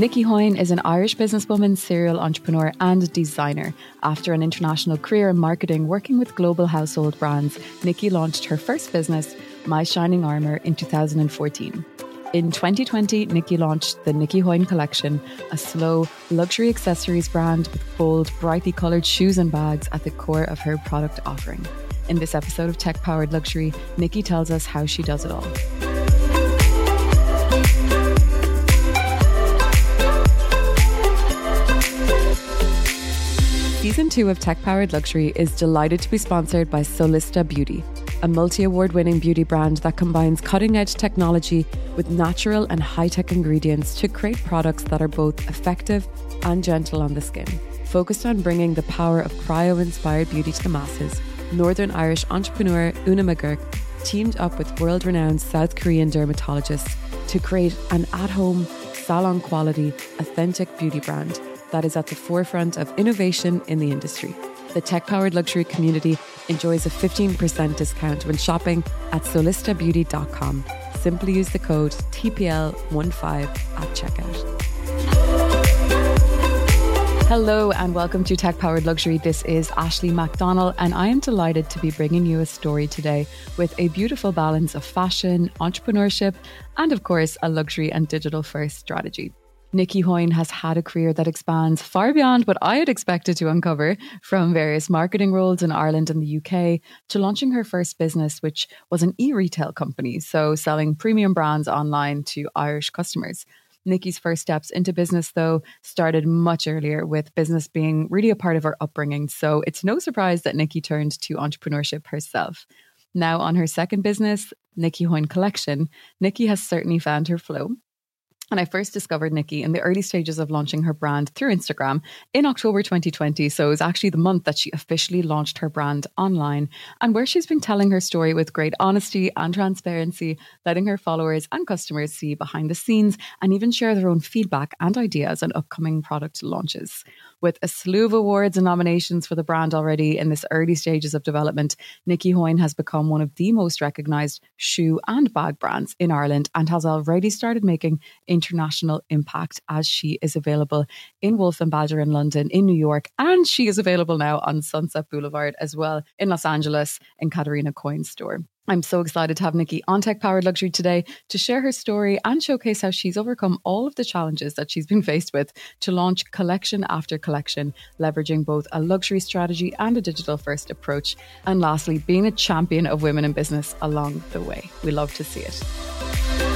Nicki Hoyne is an Irish businesswoman, serial entrepreneur, and designer. After an international career in marketing working with global household brands, Nicki launched her first business, My Shining Armour, in 2014. In 2020, Nicki launched the Nicki Hoyne collection, a slow luxury accessories brand with bold, brightly coloured shoes and bags at the core of her product offering. In this episode of Tech Powered Luxury, Nicki tells us how she does it all. Season 2 of Tech Powered Luxury is delighted to be sponsored by Solista Beauty, a multi award winning beauty brand that combines cutting edge technology with natural and high tech ingredients to create products that are both effective and gentle on the skin. Focused on bringing the power of cryo inspired beauty to the masses, Northern Irish entrepreneur Una McGurk teamed up with world renowned South Korean dermatologists to create an at home, salon quality, authentic beauty brand that is at the forefront of innovation in the industry. The tech powered luxury community enjoys a 15% discount when shopping at solistabeauty.com. Simply use the code TPL15 at checkout. Hello and welcome to Tech Powered Luxury. This is Ashley McDonnell, and I am delighted to be bringing you a story today with a beautiful balance of fashion, entrepreneurship, and of course, a luxury and digital first strategy. Nicki Hoyne has had a career that expands far beyond what I had expected to uncover from various marketing roles in Ireland and the UK to launching her first business, which was an e retail company, so selling premium brands online to Irish customers. Nicki's first steps into business, though, started much earlier, with business being really a part of her upbringing. So it's no surprise that Nicki turned to entrepreneurship herself. Now, on her second business, Nicki Hoyne Collection, Nicki has certainly found her flow and I first discovered Nicki in the early stages of launching her brand through Instagram in October 2020. So it was actually the month that she officially launched her brand online and where she's been telling her story with great honesty and transparency, letting her followers and customers see behind the scenes and even share their own feedback and ideas on upcoming product launches. With a slew of awards and nominations for the brand already in this early stages of development, Nicki Hoyne has become one of the most recognised shoe and bag brands in Ireland and has already started making international impact as she is available in Wolf and Badger in London, in New York, and she is available now on Sunset Boulevard as well in Los Angeles in Katerina Coyne's store. I'm so excited to have Nicki on Tech Powered Luxury today to share her story and showcase how she's overcome all of the challenges that she's been faced with to launch collection after collection, leveraging both a luxury strategy and a digital first approach. And lastly, being a champion of women in business along the way. We love to see it.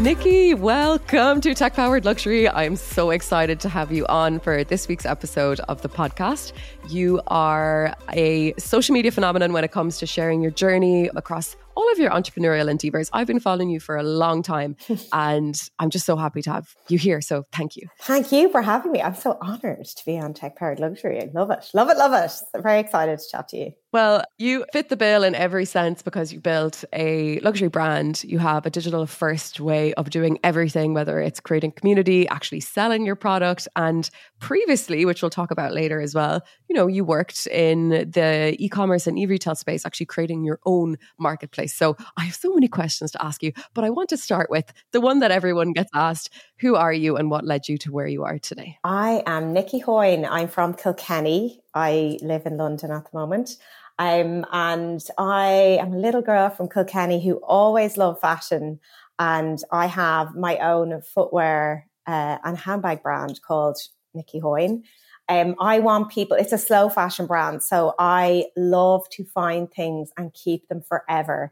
Nicki, welcome to Tech Powered Luxury. I'm so excited to have you on for this week's episode of the podcast. You are a social media phenomenon when it comes to sharing your journey across all of your entrepreneurial endeavors. I've been following you for a long time and I'm just so happy to have you here. So thank you. Thank you for having me. I'm so honored to be on Tech Powered Luxury. I love it. Love it. Love it. I'm very excited to chat to you. Well, you fit the bill in every sense because you built a luxury brand. You have a digital first way of doing everything, whether it's creating community, actually selling your product. And previously, which we'll talk about later as well, you know, you worked in the e commerce and e retail space, actually creating your own marketplace. So I have so many questions to ask you, but I want to start with the one that everyone gets asked Who are you and what led you to where you are today? I am Nicki Hoyne. I'm from Kilkenny. I live in London at the moment. Um, and I am a little girl from Kilkenny who always loved fashion. And I have my own footwear uh, and handbag brand called Nicki Hoyne. Um, I want people, it's a slow fashion brand. So I love to find things and keep them forever.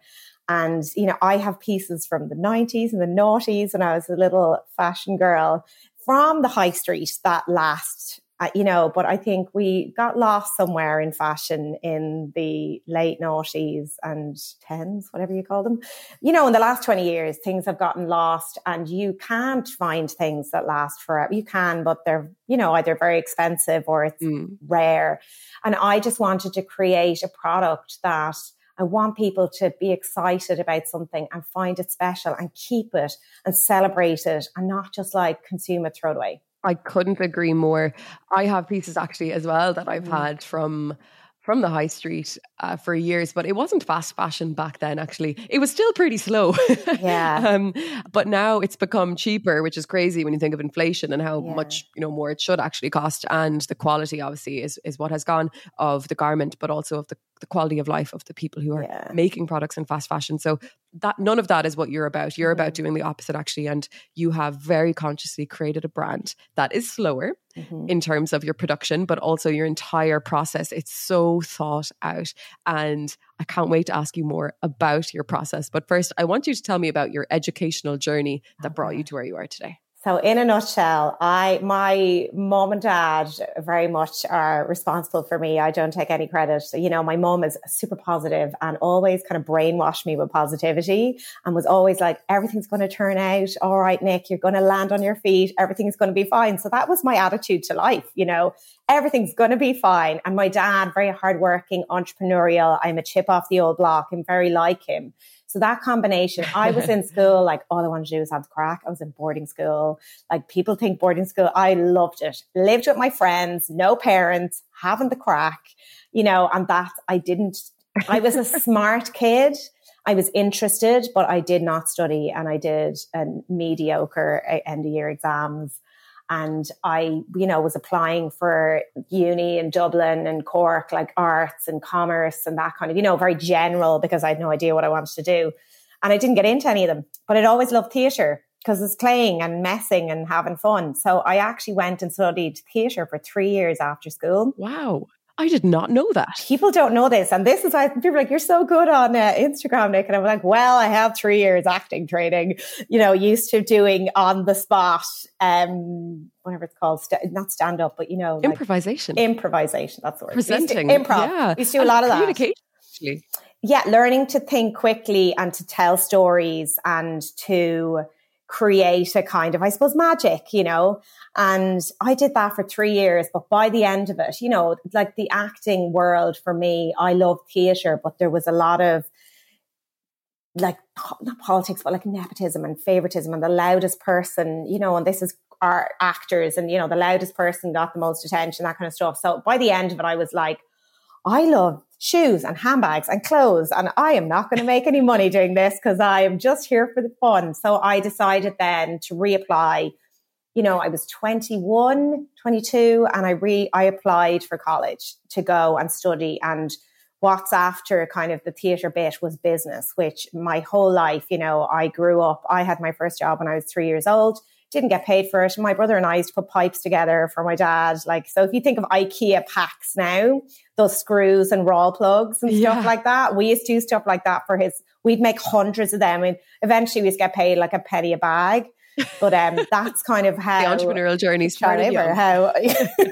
And, you know, I have pieces from the 90s and the noughties when I was a little fashion girl from the high street that last uh, you know, but I think we got lost somewhere in fashion in the late noughties and tens, whatever you call them. You know, in the last 20 years, things have gotten lost and you can't find things that last forever. You can, but they're, you know, either very expensive or it's mm. rare. And I just wanted to create a product that I want people to be excited about something and find it special and keep it and celebrate it and not just like consume it, throw it away. I couldn't agree more. I have pieces actually as well that I've mm. had from from the high street uh, for years, but it wasn't fast fashion back then. Actually, it was still pretty slow. Yeah. um, but now it's become cheaper, which is crazy when you think of inflation and how Yeah. much you know more it should actually cost, and the quality obviously is is what has gone of the garment, but also of the the quality of life of the people who are Yeah. making products in fast fashion. So that none of that is what you're about. You're about Mm-hmm. doing the opposite actually, and you have very consciously created a brand that is slower Mhm. in terms of your production, but also your entire process. It's so thought out. And I can't wait to ask you more about your process. But first, I want you to tell me about your educational journey that brought you to where you are today. So in a nutshell, I my mom and dad very much are responsible for me. I don't take any credit. You know, my mom is super positive and always kind of brainwashed me with positivity and was always like, everything's going to turn out all right, Nick, you're going to land on your feet, everything's going to be fine. So that was my attitude to life, you know. Everything's going to be fine. And my dad, very hardworking, entrepreneurial. I'm a chip off the old block. I'm very like him. So that combination, I was in school, like all I wanted to do was have the crack. I was in boarding school. Like people think boarding school, I loved it. Lived with my friends, no parents, having the crack, you know, and that I didn't, I was a smart kid. I was interested, but I did not study and I did a mediocre uh, end of year exams. And I, you know, was applying for uni in Dublin and Cork, like arts and commerce and that kind of, you know, very general because I had no idea what I wanted to do. And I didn't get into any of them, but I'd always loved theatre because it's playing and messing and having fun. So I actually went and studied theatre for three years after school. Wow. I did not know that. People don't know this. And this is why people are like, you're so good on uh, Instagram, Nick. And I'm like, well, I have three years acting training, you know, used to doing on the spot, um, whatever it's called, st- not stand up, but, you know, like Improvisation. improvisation. That's the word. Used to- Presenting. Improv. Yeah. We used to do a lot of that. Communication, actually. yeah, learning to think quickly and to tell stories and to create a kind of, I suppose, magic, you know. And I did that for three years, but by the end of it, you know, like the acting world for me, I love theatre, but there was a lot of like not politics, but like nepotism and favoritism and the loudest person, you know, and this is our actors and you know, the loudest person got the most attention, that kind of stuff. So by the end of it, I was like, I love shoes and handbags and clothes, and I am not going to make any money doing this because I am just here for the fun. So I decided then to reapply. You know, I was 21, 22, and I re I applied for college to go and study. And what's after kind of the theatre bit was business, which my whole life, you know, I grew up. I had my first job when I was three years old didn't get paid for it. My brother and I used to put pipes together for my dad. Like, so if you think of IKEA packs now, those screws and raw plugs and Yeah. stuff like that, we used to do stuff like that for his, we'd make hundreds of them. And eventually we'd get paid like a penny a bag. But um, that's kind of how The entrepreneurial journey started how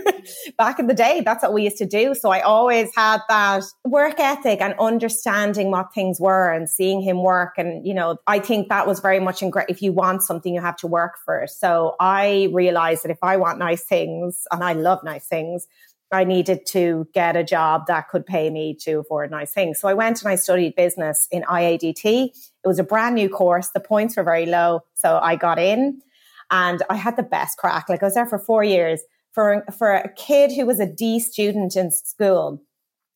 back in the day, that's what we used to do. So I always had that work ethic and understanding what things were and seeing him work. And, you know, I think that was very much in if you want something, you have to work for it. So I realized that if I want nice things and I love nice things, I needed to get a job that could pay me to afford nice things. So I went and I studied business in IADT. It was a brand new course. The points were very low. So I got in and I had the best crack. Like I was there for four years for, for a kid who was a D student in school.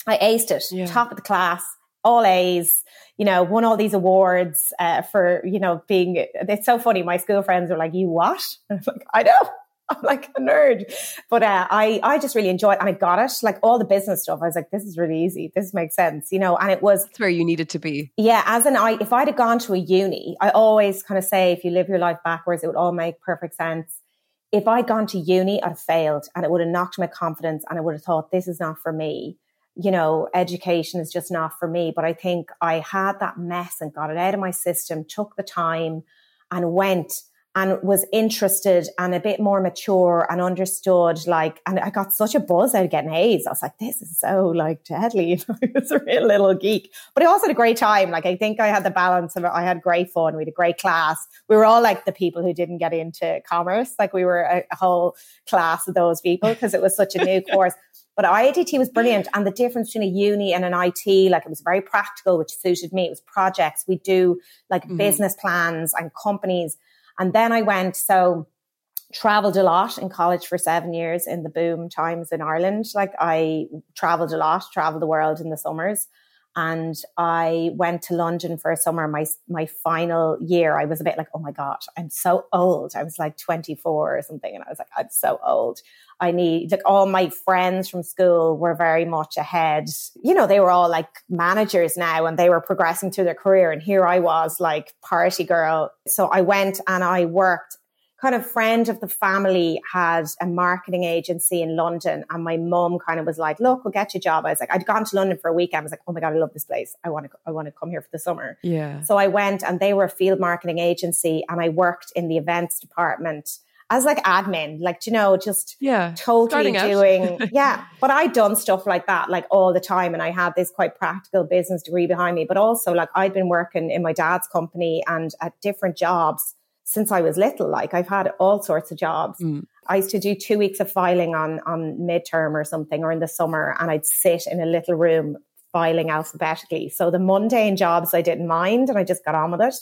I aced it, Yeah. top of the class, all A's, you know, won all these awards uh, for, you know, being, it's so funny. My school friends are like, you what? And I'm like, I know. I'm like a nerd, but uh, I I just really enjoyed it and I got it. Like all the business stuff, I was like, this is really easy. This makes sense, you know. And it was That's where you needed to be. yeah, as an I, if I'd have gone to a uni, I always kind of say if you live your life backwards, it would all make perfect sense. If I'd gone to uni, I'd have failed and it would have knocked my confidence and I would have thought, this is not for me. You know, education is just not for me. But I think I had that mess and got it out of my system, took the time and went and was interested and a bit more mature and understood like and I got such a buzz out of getting A's. I was like, this is so like deadly. You know, I was a real little geek. But I also had a great time. Like I think I had the balance of it. I had great fun. We had a great class. We were all like the people who didn't get into commerce. Like we were a, a whole class of those people because it was such a new course. But IADT was brilliant. And the difference between a uni and an IT, like it was very practical, which suited me. It was projects. We do like Mhm. business plans and companies. And then I went, so traveled a lot in college for seven years in the boom times in Ireland. Like I traveled a lot, traveled the world in the summers. And I went to London for a summer. My my final year, I was a bit like, oh my god, I'm so old. I was like 24 or something, and I was like, I'm so old. I need like all my friends from school were very much ahead. You know, they were all like managers now, and they were progressing through their career, and here I was like party girl. So I went and I worked kind of friend of the family had a marketing agency in London and my mum kind of was like, look, we'll get you a job. I was like, I'd gone to London for a week. I was like, oh my God, I love this place. I want to, I want to come here for the summer. Yeah. So I went and they were a field marketing agency and I worked in the events department as like admin, like, you know, just yeah, totally doing, yeah. But I'd done stuff like that like all the time. And I had this quite practical business degree behind me, but also like I'd been working in my dad's company and at different jobs since I was little. Like I've had all sorts of jobs. Mm. I used to do two weeks of filing on on midterm or something or in the summer and I'd sit in a little room filing alphabetically. So the mundane jobs I didn't mind and I just got on with it.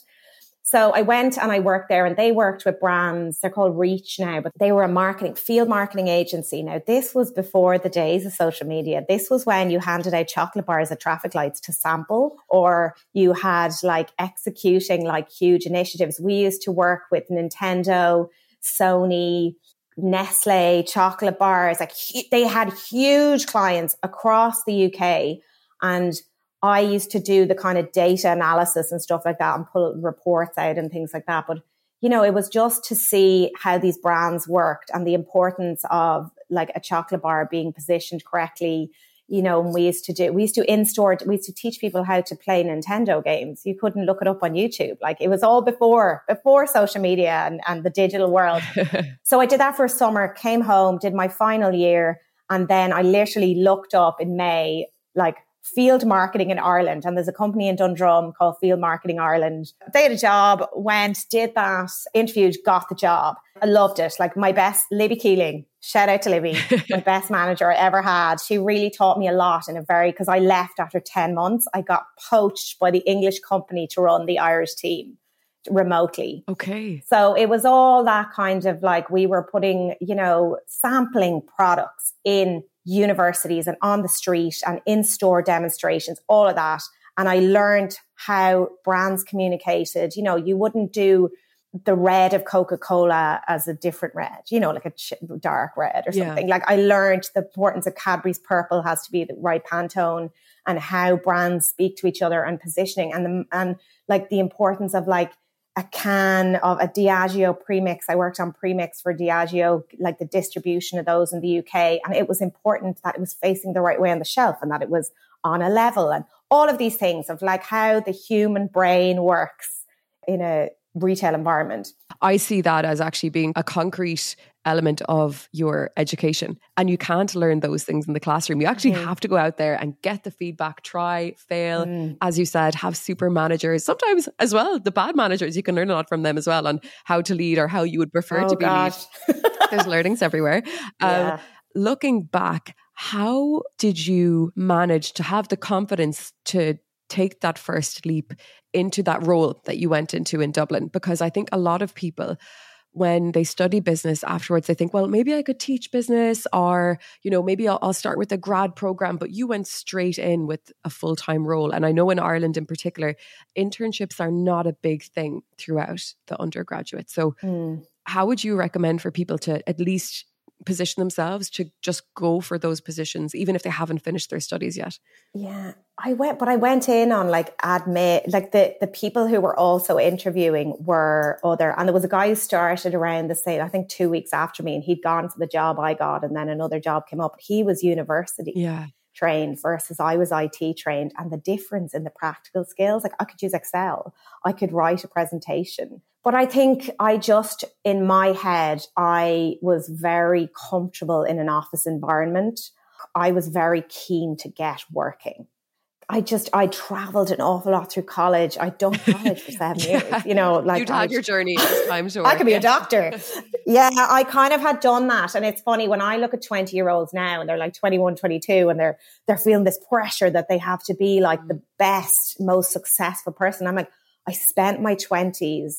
So I went and I worked there and they worked with brands. They're called Reach now, but they were a marketing, field marketing agency. Now, this was before the days of social media. This was when you handed out chocolate bars at traffic lights to sample or you had like executing like huge initiatives. We used to work with Nintendo, Sony, Nestle, chocolate bars. Like they had huge clients across the UK and I used to do the kind of data analysis and stuff like that and pull reports out and things like that. But, you know, it was just to see how these brands worked and the importance of like a chocolate bar being positioned correctly. You know, we used to do, we used to in-store, we used to teach people how to play Nintendo games. You couldn't look it up on YouTube. Like it was all before, before social media and, and the digital world. so I did that for a summer, came home, did my final year. And then I literally looked up in May, like field marketing in Ireland. And there's a company in Dundrum called Field Marketing Ireland. They had a job, went, did that, interviewed, got the job. I loved it. Like my best, Libby Keeling, shout out to Libby, my best manager I ever had. She really taught me a lot in a very, because I left after 10 months. I got poached by the English company to run the Irish team remotely. Okay. So it was all that kind of like we were putting, you know, sampling products in universities and on the street and in store demonstrations, all of that. And I learned how brands communicated. You know, you wouldn't do the red of Coca Cola as a different red, you know, like a dark red or something. Yeah. Like I learned the importance of Cadbury's purple has to be the right Pantone and how brands speak to each other and positioning and the, and like the importance of like a can of a Diageo premix. I worked on premix for Diageo, like the distribution of those in the UK. And it was important that it was facing the right way on the shelf and that it was on a level and all of these things of like how the human brain works in a retail environment. I see that as actually being a concrete element of your education. And you can't learn those things in the classroom. You actually mm. have to go out there and get the feedback, try, fail. Mm. As you said, have super managers. Sometimes as well, the bad managers, you can learn a lot from them as well on how to lead or how you would prefer oh, to be lead. There's learnings everywhere. Um, looking back, how did you manage to have the confidence to take that first leap into that role that you went into in Dublin? Because I think a lot of people, when they study business afterwards, they think, well, maybe I could teach business or, you know, maybe I'll, I'll start with a grad program. But you went straight in with a full time role. And I know in Ireland in particular, internships are not a big thing throughout the undergraduate. So, mm. how would you recommend for people to at least position themselves to just go for those positions, even if they haven't finished their studies yet? Yeah, I went, but I went in on like admit, like the, the people who were also interviewing were other, and there was a guy who started around the same, I think two weeks after me, and he'd gone for the job I got, and then another job came up. He was university. Yeah. Trained versus I was IT trained, and the difference in the practical skills like I could use Excel, I could write a presentation, but I think I just, in my head, I was very comfortable in an office environment. I was very keen to get working. I just I traveled an awful lot through college. I'd done college for seven yeah. years. You know, like you'd had your journey this time to I could be a doctor. yeah, I kind of had done that. And it's funny when I look at 20 year olds now and they're like 21, 22 and they're they're feeling this pressure that they have to be like the mm. best, most successful person. I'm like, I spent my 20s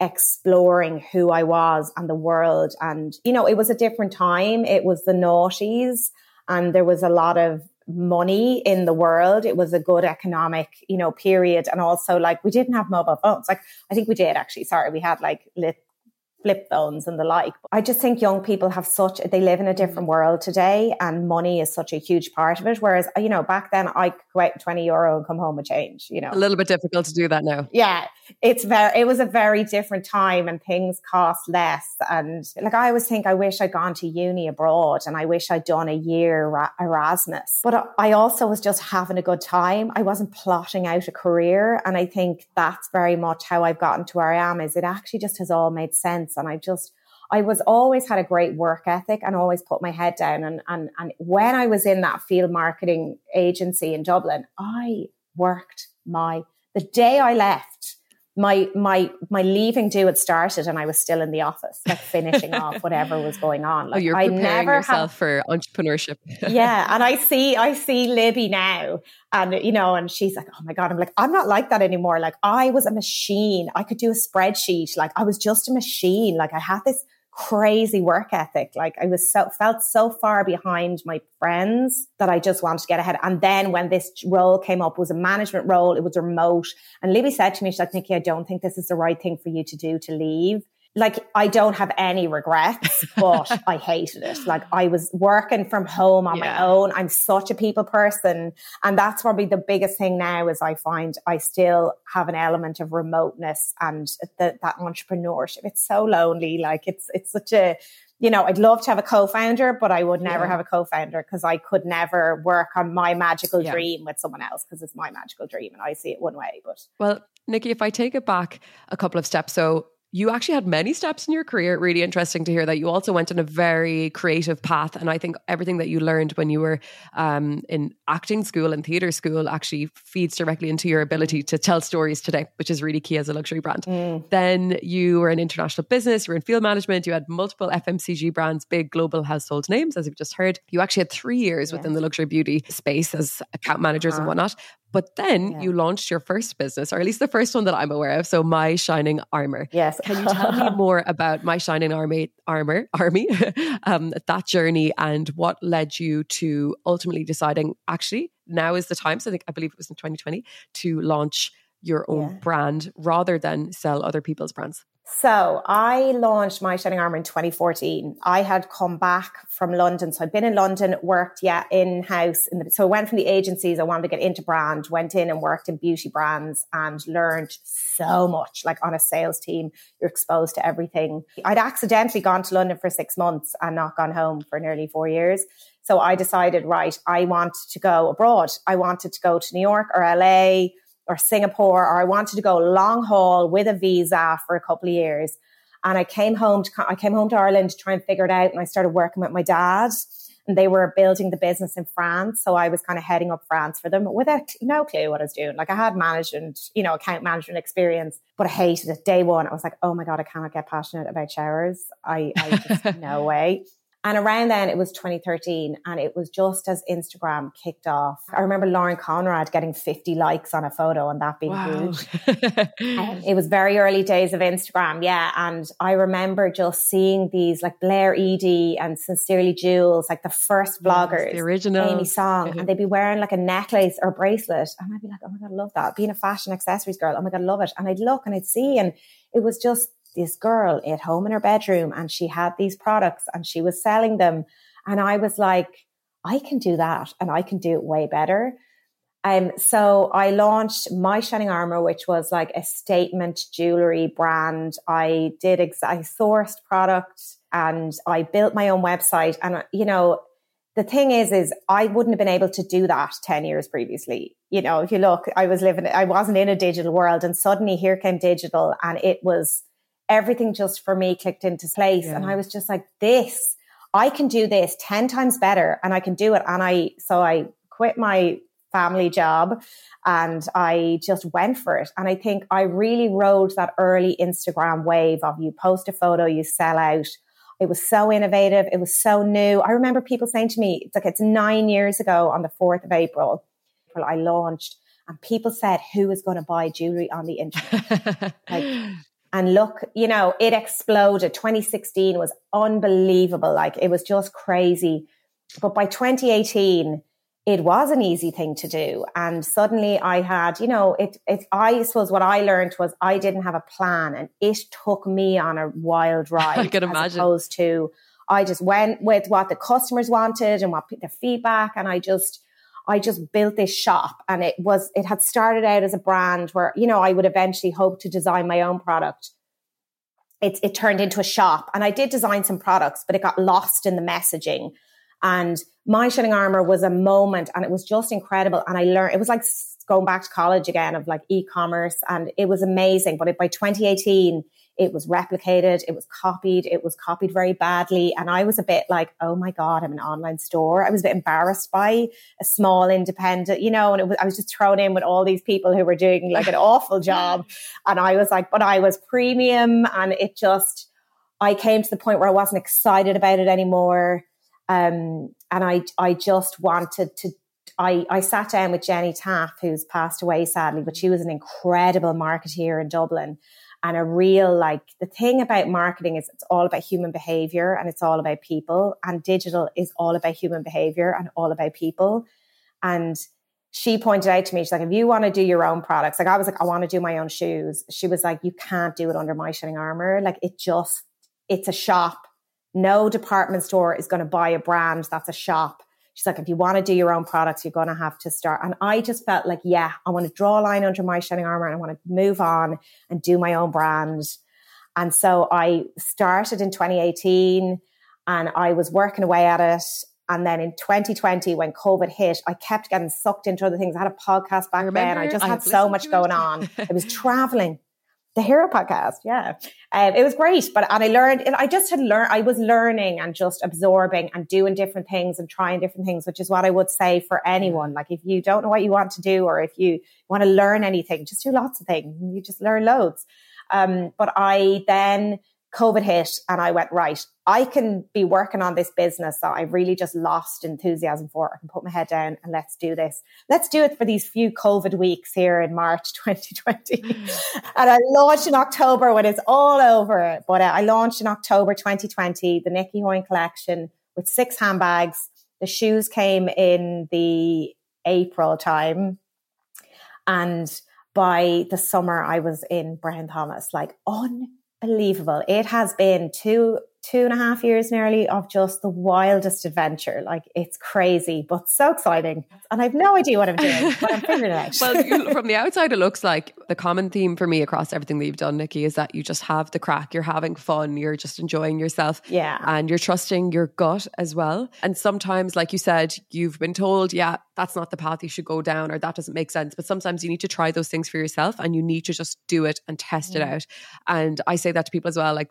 exploring who I was and the world. And, you know, it was a different time. It was the noughties and there was a lot of money in the world. It was a good economic, you know, period. And also like we didn't have mobile phones. Like I think we did actually. Sorry. We had like lit flip phones and the like. I just think young people have such, they live in a different world today and money is such a huge part of it. Whereas, you know, back then I could go out 20 euro and come home with change, you know. A little bit difficult to do that now. Yeah. It's very, it was a very different time and things cost less. And like I always think I wish I'd gone to uni abroad and I wish I'd done a year Erasmus. But I also was just having a good time. I wasn't plotting out a career. And I think that's very much how I've gotten to where I am is it actually just has all made sense and I just, I was always had a great work ethic and always put my head down. And, and, and when I was in that field marketing agency in Dublin, I worked my, the day I left, my my my leaving do had started and I was still in the office, like finishing off whatever was going on. Oh, like oh, you're I preparing never yourself for entrepreneurship. yeah, and I see I see Libby now, and you know, and she's like, "Oh my god!" I'm like, "I'm not like that anymore." Like I was a machine. I could do a spreadsheet. Like I was just a machine. Like I had this crazy work ethic. Like I was so felt so far behind my friends that I just wanted to get ahead. And then when this role came up, was a management role, it was remote. And Libby said to me, she's like, Nicki, I don't think this is the right thing for you to do to leave like I don't have any regrets, but I hated it. Like I was working from home on yeah. my own. I'm such a people person. And that's probably the biggest thing now is I find I still have an element of remoteness and the, that entrepreneurship. It's so lonely. Like it's, it's such a, you know, I'd love to have a co-founder, but I would never yeah. have a co-founder because I could never work on my magical yeah. dream with someone else because it's my magical dream and I see it one way. But well, Nicki, if I take it back a couple of steps, so you actually had many steps in your career. Really interesting to hear that you also went on a very creative path. And I think everything that you learned when you were um, in acting school and theatre school actually feeds directly into your ability to tell stories today, which is really key as a luxury brand. Mm. Then you were in international business, you were in field management, you had multiple FMCG brands, big global household names, as we've just heard. You actually had three years yeah. within the luxury beauty space as account managers uh-huh. and whatnot. But then yeah. you launched your first business, or at least the first one that I'm aware of. So, My Shining Armor. Yes. Can you tell me more about My Shining Army, Armor, Army, um, that journey, and what led you to ultimately deciding actually now is the time? So, I think I believe it was in 2020 to launch your own yeah. brand rather than sell other people's brands. So I launched My Shining Armor in 2014. I had come back from London. So I'd been in London, worked, yeah, in house. So I went from the agencies. I wanted to get into brand, went in and worked in beauty brands and learned so much. Like on a sales team, you're exposed to everything. I'd accidentally gone to London for six months and not gone home for nearly four years. So I decided, right, I want to go abroad. I wanted to go to New York or LA or Singapore, or I wanted to go long haul with a visa for a couple of years. And I came home to, I came home to Ireland to try and figure it out. And I started working with my dad and they were building the business in France. So I was kind of heading up France for them without no clue what I was doing. Like I had management, you know, account management experience, but I hated it. Day one, I was like, oh my God, I cannot get passionate about showers. I, I just, no way. And around then it was 2013 and it was just as Instagram kicked off. I remember Lauren Conrad getting 50 likes on a photo and that being wow. huge. um, it was very early days of Instagram. Yeah. And I remember just seeing these like Blair Eadie and Sincerely Jules, like the first vloggers, yes, the original Aimee Song, and they'd be wearing like a necklace or bracelet. And I'd be like, oh my God, I love that. Being a fashion accessories girl. Oh my God, I love it. And I'd look and I'd see and it was just this girl at home in her bedroom and she had these products and she was selling them. And I was like, I can do that and I can do it way better. Um, so I launched My Shining Armor, which was like a statement jewelry brand. I did, ex- I sourced products and I built my own website. And, you know, the thing is, is I wouldn't have been able to do that 10 years previously. You know, if you look, I was living, I wasn't in a digital world and suddenly here came digital and it was, everything just for me clicked into place. Yeah. And I was just like, this, I can do this 10 times better and I can do it. And I, so I quit my family job and I just went for it. And I think I really rode that early Instagram wave of you post a photo, you sell out. It was so innovative. It was so new. I remember people saying to me, it's like, it's nine years ago on the 4th of April, I launched and people said, who is going to buy jewelry on the internet? like, And look, you know, it exploded. 2016 was unbelievable. Like it was just crazy. But by 2018, it was an easy thing to do. And suddenly I had, you know, it, it, I suppose what I learned was I didn't have a plan and it took me on a wild ride. I can imagine. As opposed to, I just went with what the customers wanted and what the feedback. And I just, I just built this shop and it was, it had started out as a brand where, you know, I would eventually hope to design my own product. It, it turned into a shop and I did design some products, but it got lost in the messaging. And my shining armor was a moment and it was just incredible. And I learned, it was like going back to college again of like e-commerce and it was amazing. But by 2018, it was replicated, it was copied, it was copied very badly. And I was a bit like, oh my God, I'm an online store. I was a bit embarrassed by a small independent, you know, and it was, I was just thrown in with all these people who were doing like an awful job. And I was like, but I was premium and it just, I came to the point where I wasn't excited about it anymore. Um, and I, I just wanted to I, I sat down with Jenny Taff, who's passed away sadly, but she was an incredible marketeer in Dublin and a real like the thing about marketing is it's all about human behavior and it's all about people. And digital is all about human behavior and all about people. And she pointed out to me she's like if you want to do your own products like i was like i want to do my own shoes. She was like you can't do it under my shining armor. Like it just it's a shop. No department store is going to buy a brand that's a shop She's like, if you want to do your own products, you're going to have to start. And I just felt like, yeah, I want to draw a line under my shining armor and I want to move on and do my own brand. And so I started in 2018 and I was working away at it. And then in 2020, when COVID hit, I kept getting sucked into other things. I had a podcast back then. I just I had so much going on. I was traveling the Hero podcast. Yeah. Um, it was great. But, and I learned, and I just had learned, I was learning and just absorbing and doing different things and trying different things, which is what I would say for anyone. Like if you don't know what you want to do or if you want to learn anything, just do lots of things. You just learn loads. Um, but I then COVID hit and I went, right, I can be working on this business that I really just lost enthusiasm for. I can put my head down and let's do this. Let's do it for these few COVID weeks here in March 2020. and I launched in October when it's all over. But uh, I launched in October 2020, the Nicki Hoyne collection with six handbags. The shoes came in the April time. And by the summer, I was in Brown Thomas, like on unbelievable. It has been two two and a half years nearly of just the wildest adventure. Like it's crazy, but so exciting. And I've no idea what I'm doing, but I'm figuring it out. well, you, from the outside, it looks like the common theme for me across everything that you've done, Nicki, is that you just have the crack. You're having fun. You're just enjoying yourself. Yeah. And you're trusting your gut as well. And sometimes, like you said, you've been told, yeah, that's not the path you should go down or that doesn't make sense. But sometimes you need to try those things for yourself and you need to just do it and test it mm. out. And I say that to people as well. Like,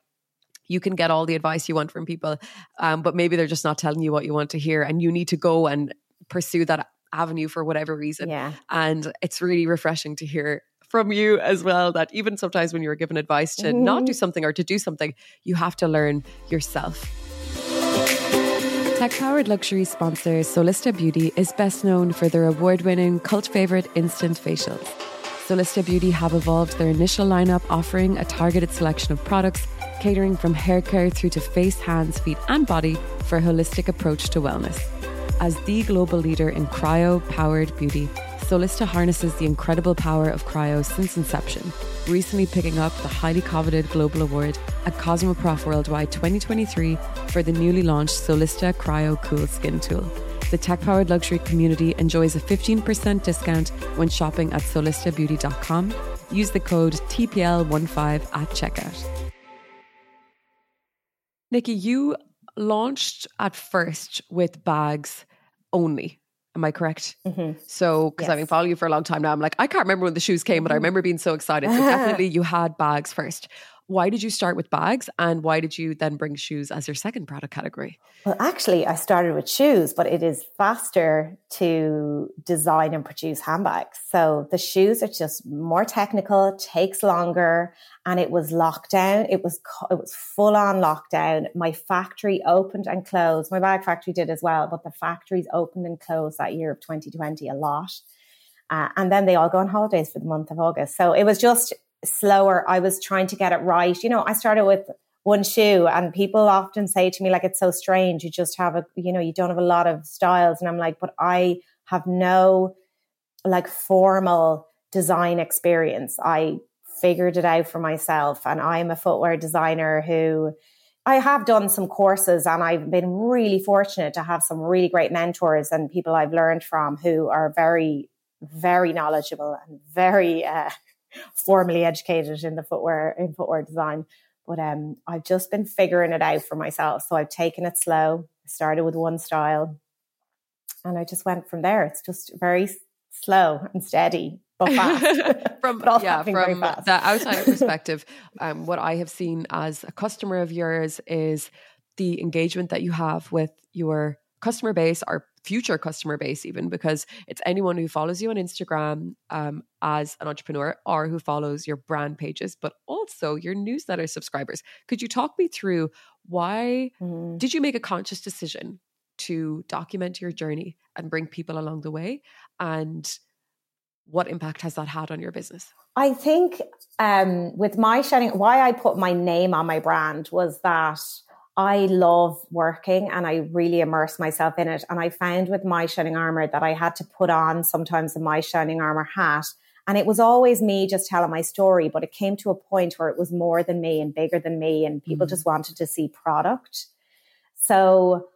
you can get all the advice you want from people, um, but maybe they're just not telling you what you want to hear, and you need to go and pursue that avenue for whatever reason. Yeah. And it's really refreshing to hear from you as well that even sometimes when you're given advice to mm-hmm. not do something or to do something, you have to learn yourself. Tech powered luxury sponsor Solista Beauty is best known for their award winning cult favorite instant facials. Solista Beauty have evolved their initial lineup, offering a targeted selection of products catering from hair care through to face, hands, feet, and body for a holistic approach to wellness. As the global leader in cryo powered beauty, Solista harnesses the incredible power of cryo since inception, recently picking up the highly coveted global award at Cosmoprof Worldwide 2023 for the newly launched Solista Cryo Cool Skin Tool. The tech powered luxury community enjoys a 15% discount when shopping at solistabeauty.com. Use the code TPL15 at checkout. Nicki, you launched at first with bags only. Am I correct? Mm-hmm. So, because yes. I've been following you for a long time now, I'm like, I can't remember when the shoes came, but I mm-hmm. remember being so excited. So, definitely you had bags first. Why did you start with bags and why did you then bring shoes as your second product category? Well, actually, I started with shoes, but it is faster to design and produce handbags. So the shoes are just more technical, takes longer, and it was lockdown. It was it was full on lockdown. My factory opened and closed. My bag factory did as well, but the factories opened and closed that year of 2020 a lot. Uh, and then they all go on holidays for the month of August. So it was just slower. I was trying to get it right. You know, I started with one shoe and people often say to me like it's so strange you just have a you know you don't have a lot of styles and I'm like but I have no like formal design experience I figured it out for myself and I'm a footwear designer who I have done some courses and I've been really fortunate to have some really great mentors and people I've learned from who are very very knowledgeable and very uh, formally educated in the footwear in footwear design but um, I've just been figuring it out for myself. So I've taken it slow. I started with one style and I just went from there. It's just very slow and steady, but fast. from but yeah, from the outside perspective, um, what I have seen as a customer of yours is the engagement that you have with your customer base or future customer base, even because it's anyone who follows you on Instagram um, as an entrepreneur or who follows your brand pages, but also your newsletter subscribers. Could you talk me through why mm. did you make a conscious decision to document your journey and bring people along the way? And what impact has that had on your business? I think um, with my shining, why I put my name on my brand was that I love working and I really immerse myself in it. And I found with my shining armor that I had to put on sometimes the my shining armor hat. And it was always me just telling my story, but it came to a point where it was more than me and bigger than me, and people mm-hmm. just wanted to see product. So,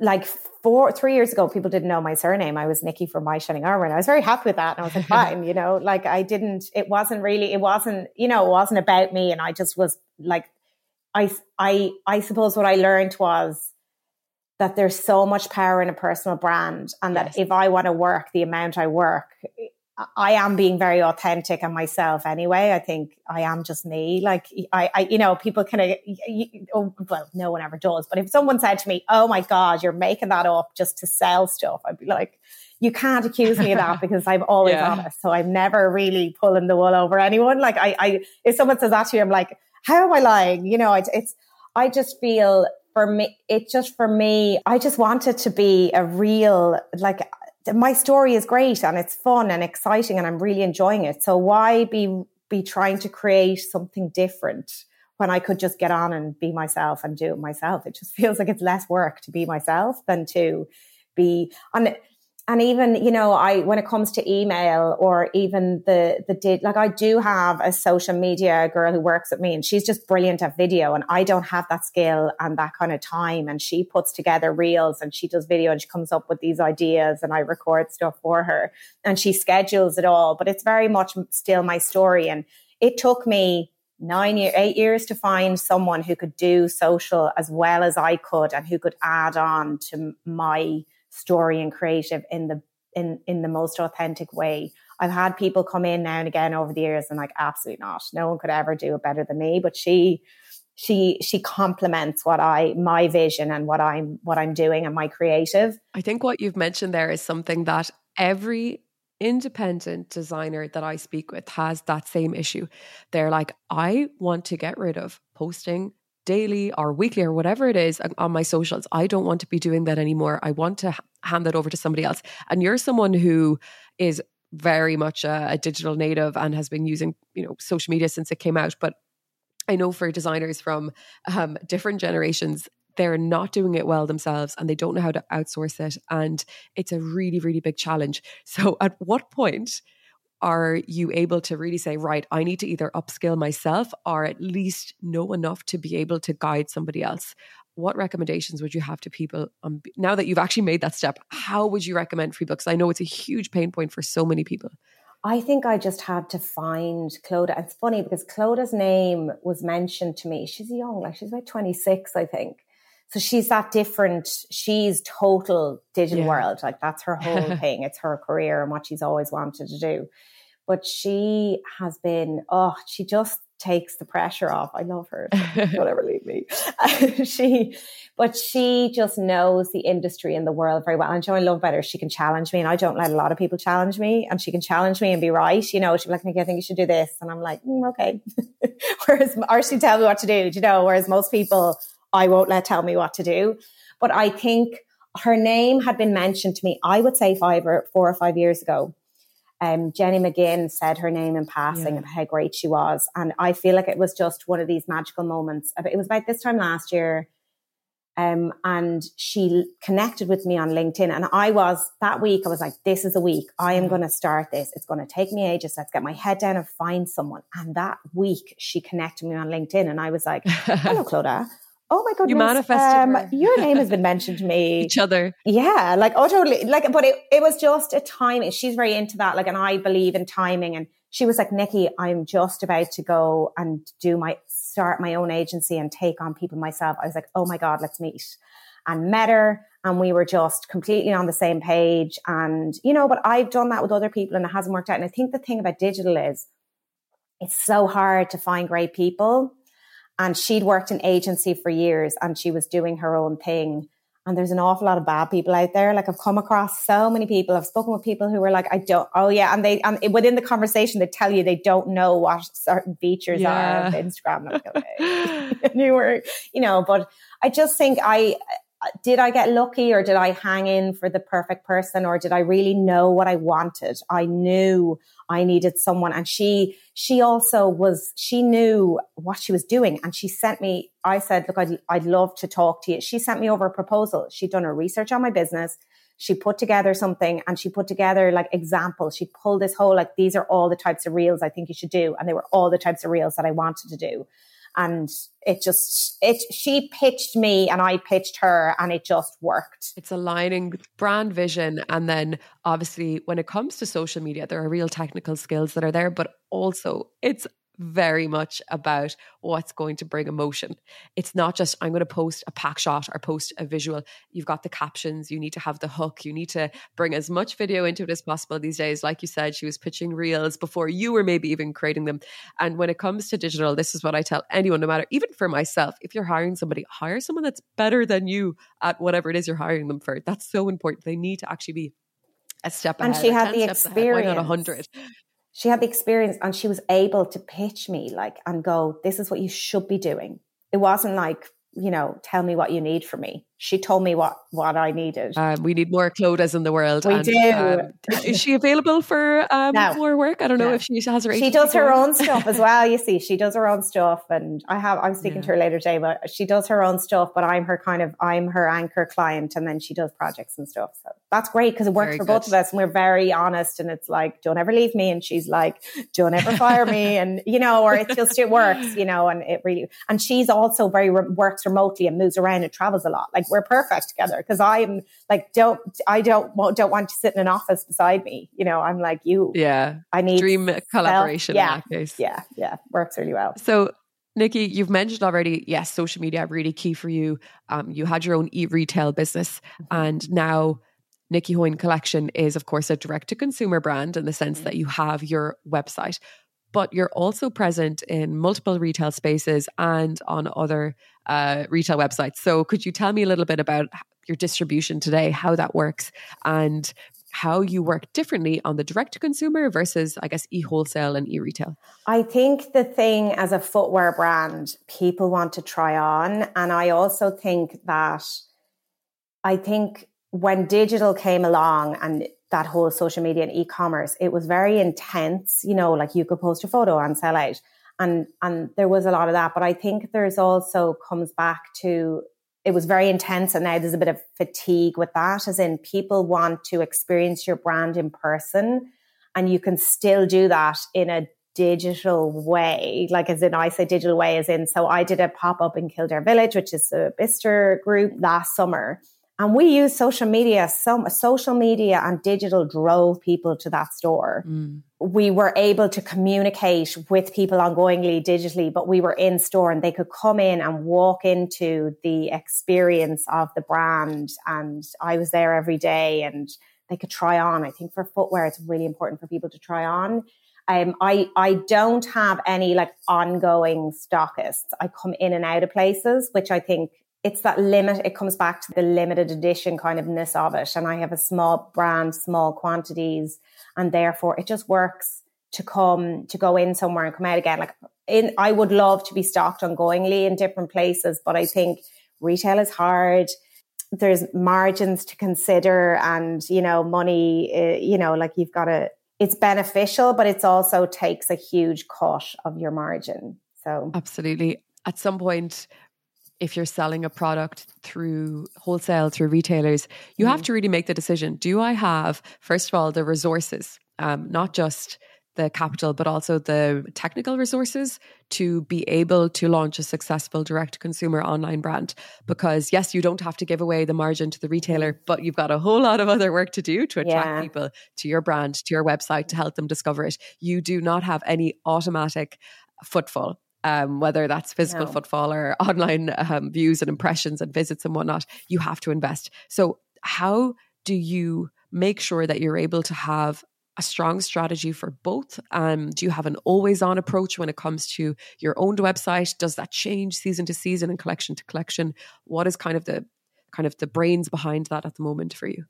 like four, three years ago, people didn't know my surname. I was Nicki from My Shining Armor, and I was very happy with that. And I was like, fine, you know, like I didn't. It wasn't really. It wasn't. You know, it wasn't about me, and I just was like I, I, I suppose what I learned was that there's so much power in a personal brand and yes. that if I want to work the amount I work, I am being very authentic and myself anyway. I think I am just me. Like I, I you know, people kind of, oh, well, no one ever does. But if someone said to me, "Oh my God, you're making that up just to sell stuff," I'd be like, "You can't accuse me of that because I'm always yeah. honest. So I'm never really pulling the wool over anyone. Like I, I, if someone says that to me, I'm like, how am I lying? You know, it's, it's I just feel for me, it just for me, I just want it to be a real, like, my story is great and it's fun and exciting and I'm really enjoying it. So why be, be trying to create something different when I could just get on and be myself and do it myself? It just feels like it's less work to be myself than to be, and and even you know i when it comes to email or even the the did like i do have a social media girl who works with me and she's just brilliant at video and i don't have that skill and that kind of time. And she puts together reels and she does video and she comes up with these ideas and i record stuff for her and she schedules it all. But it's very much still my story. And it took me nine year eight years to find someone who could do social as well as i could and who could add on to my story and creative in the in in the most authentic way. I've had people come in now and again over the years and like absolutely not. No one could ever do it better than me, but she she she complements what I my vision and what I'm what I'm doing and my creative. I think what you've mentioned there is something that every independent designer that I speak with has that same issue. They're like, I want to get rid of posting daily or weekly or whatever it is on my socials. I don't want to be doing that anymore. I want to hand that over to somebody else. And you're someone who is very much a, a digital native and has been using, you know, social media since it came out. But I know for designers from um, different generations, they're not doing it well themselves and they don't know how to outsource it. And it's a really, really big challenge. So, at what point are you able to really say, right, I need to either upskill myself or at least know enough to be able to guide somebody else? What recommendations would you have to people um, now that you've actually made that step? How would you recommend free books? I know it's a huge pain point for so many people. I think I just had to find Clodagh. It's funny because Clodagh's name was mentioned to me. She's young, like she's about 26, I think. So she's that different. She's total digital yeah. world. Like that's her whole thing. It's her career and what she's always wanted to do but she has been, oh, she just takes the pressure off. I love her. Don't ever leave me. she, but she just knows the industry and the world very well. And I love about her. She can challenge me, and I don't let a lot of people challenge me. And she can challenge me and be right. You know, she'd be like, "I think you should do this," and I'm like, mm, "Okay." whereas, or she tell me what to do. You know, whereas most people, I won't let tell me what to do. But I think her name had been mentioned to me. I would say five or four or five years ago um, Jenny McGinn said her name in passing yeah. and how great she was. And I feel like it was just one of these magical moments. It was about this time last year. Um, and she connected with me on LinkedIn. And I was that week, I was like, this is a week. I am going to start this. It's going to take me ages. Let's get my head down and find someone. And that week she connected me on LinkedIn and I was like, hello, Clodagh oh my goodness, you manifested um, your name has been mentioned to me. Each other. Yeah, like oh totally. Like, but it, it was just a timing. She's very into that. Like, and I believe in timing. And she was like, Nicki, I'm just about to go and do my start my own agency and take on people myself. I was like, oh my God, let's meet. And met her and we were just completely on the same page. And, you know, but I've done that with other people and it hasn't worked out. And I think the thing about digital is it's so hard to find great people and she'd worked in agency for years and she was doing her own thing. And there's an awful lot of bad people out there. Like I've come across so many people. I've spoken with people who were like, I don't, oh yeah. And they, and within the conversation, they tell you they don't know what certain features yeah. are of Instagram. Like, okay. you were, you know, but I just think I, uh, did I get lucky or did I hang in for the perfect person or did I really know what I wanted? I knew I needed someone and she, she also was, she knew what she was doing and she sent me, I said, look, I'd, I'd love to talk to you. She sent me over a proposal. She'd done her research on my business. She put together something and she put together like examples. She pulled this whole, like, these are all the types of reels I think you should do. And they were all the types of reels that I wanted to do and it just it she pitched me and I pitched her and it just worked. It's aligning brand vision and then obviously when it comes to social media there are real technical skills that are there but also it's very much about what's going to bring emotion. It's not just, I'm going to post a pack shot or post a visual. You've got the captions, you need to have the hook, you need to bring as much video into it as possible these days. Like you said, she was pitching reels before you were maybe even creating them. And when it comes to digital, this is what I tell anyone, no matter, even for myself, if you're hiring somebody, hire someone that's better than you at whatever it is you're hiring them for. That's so important. They need to actually be a step ahead. And she had the experience. Ahead, why not 100? She had the experience and she was able to pitch me like and go, this is what you should be doing. It wasn't like, you know, tell me what you need from me she told me what what I needed. Um, we need more Clodagh in the world. We and, do. Um, is she available for um, no. more work? I don't know no. if she has her. She does her own stuff as well. You see, she does her own stuff, and I have. I'm speaking yeah. to her later today, but she does her own stuff. But I'm her kind of I'm her anchor client, and then she does projects and stuff. So that's great because it works very for good. both of us, and we're very honest. And it's like, don't ever leave me, and she's like, don't ever fire me, and you know, or it just it works, you know, and it really. And she's also very works remotely and moves around and travels a lot. Like we're perfect together because I'm like, don't, I don't, don't want to sit in an office beside me. You know, I'm like you. Yeah. I need dream collaboration. Yeah. Yeah. Yeah. Works really well. So, Nicki, you've mentioned already, yes, social media really key for you. Um, you had your own e-retail business mm-hmm. and now Nicki Hoyne Collection is, of course, a direct to consumer brand in the sense mm-hmm. that you have your website but you're also present in multiple retail spaces and on other uh, retail websites. So, could you tell me a little bit about your distribution today, how that works, and how you work differently on the direct to consumer versus, I guess, e wholesale and e retail? I think the thing as a footwear brand, people want to try on. And I also think that I think when digital came along and that whole social media and e-commerce, it was very intense. You know, like you could post a photo and sell out, and and there was a lot of that. But I think there's also comes back to it was very intense, and now there's a bit of fatigue with that. As in, people want to experience your brand in person, and you can still do that in a digital way, like as in I say digital way, as in so I did a pop up in Kildare Village, which is a Bicester group last summer and we use social media, so social media and digital drove people to that store. Mm. We were able to communicate with people ongoingly digitally, but we were in store and they could come in and walk into the experience of the brand. And I was there every day and they could try on. I think for footwear, it's really important for people to try on. Um, I, I don't have any like ongoing stockists. I come in and out of places, which I think it's that limit. It comes back to the limited edition kind of ness of it. And I have a small brand, small quantities, and therefore it just works to come to go in somewhere and come out again. Like in, I would love to be stocked ongoingly in different places, but I think retail is hard. There's margins to consider, and you know, money. Uh, you know, like you've got to it's beneficial, but it's also takes a huge cut of your margin. So absolutely. At some point, if you're selling a product through wholesale, through retailers, you mm. have to really make the decision. Do I have, first of all, the resources, um, not just the capital, but also the technical resources to be able to launch a successful direct consumer online brand. Because, yes, you don't have to give away the margin to the retailer, but you've got a whole lot of other work to do to attract yeah. people to your brand, to your website, to help them discover it. You do not have any automatic footfall. Um, whether that's physical no. footfall or online um, views and impressions and visits and whatnot, you have to invest. So, how do you make sure that you're able to have a strong strategy for both? Um, do you have an always on approach when it comes to your owned website? Does that change season to season and collection to collection? What is kind of the kind of the brains behind that at the moment for you?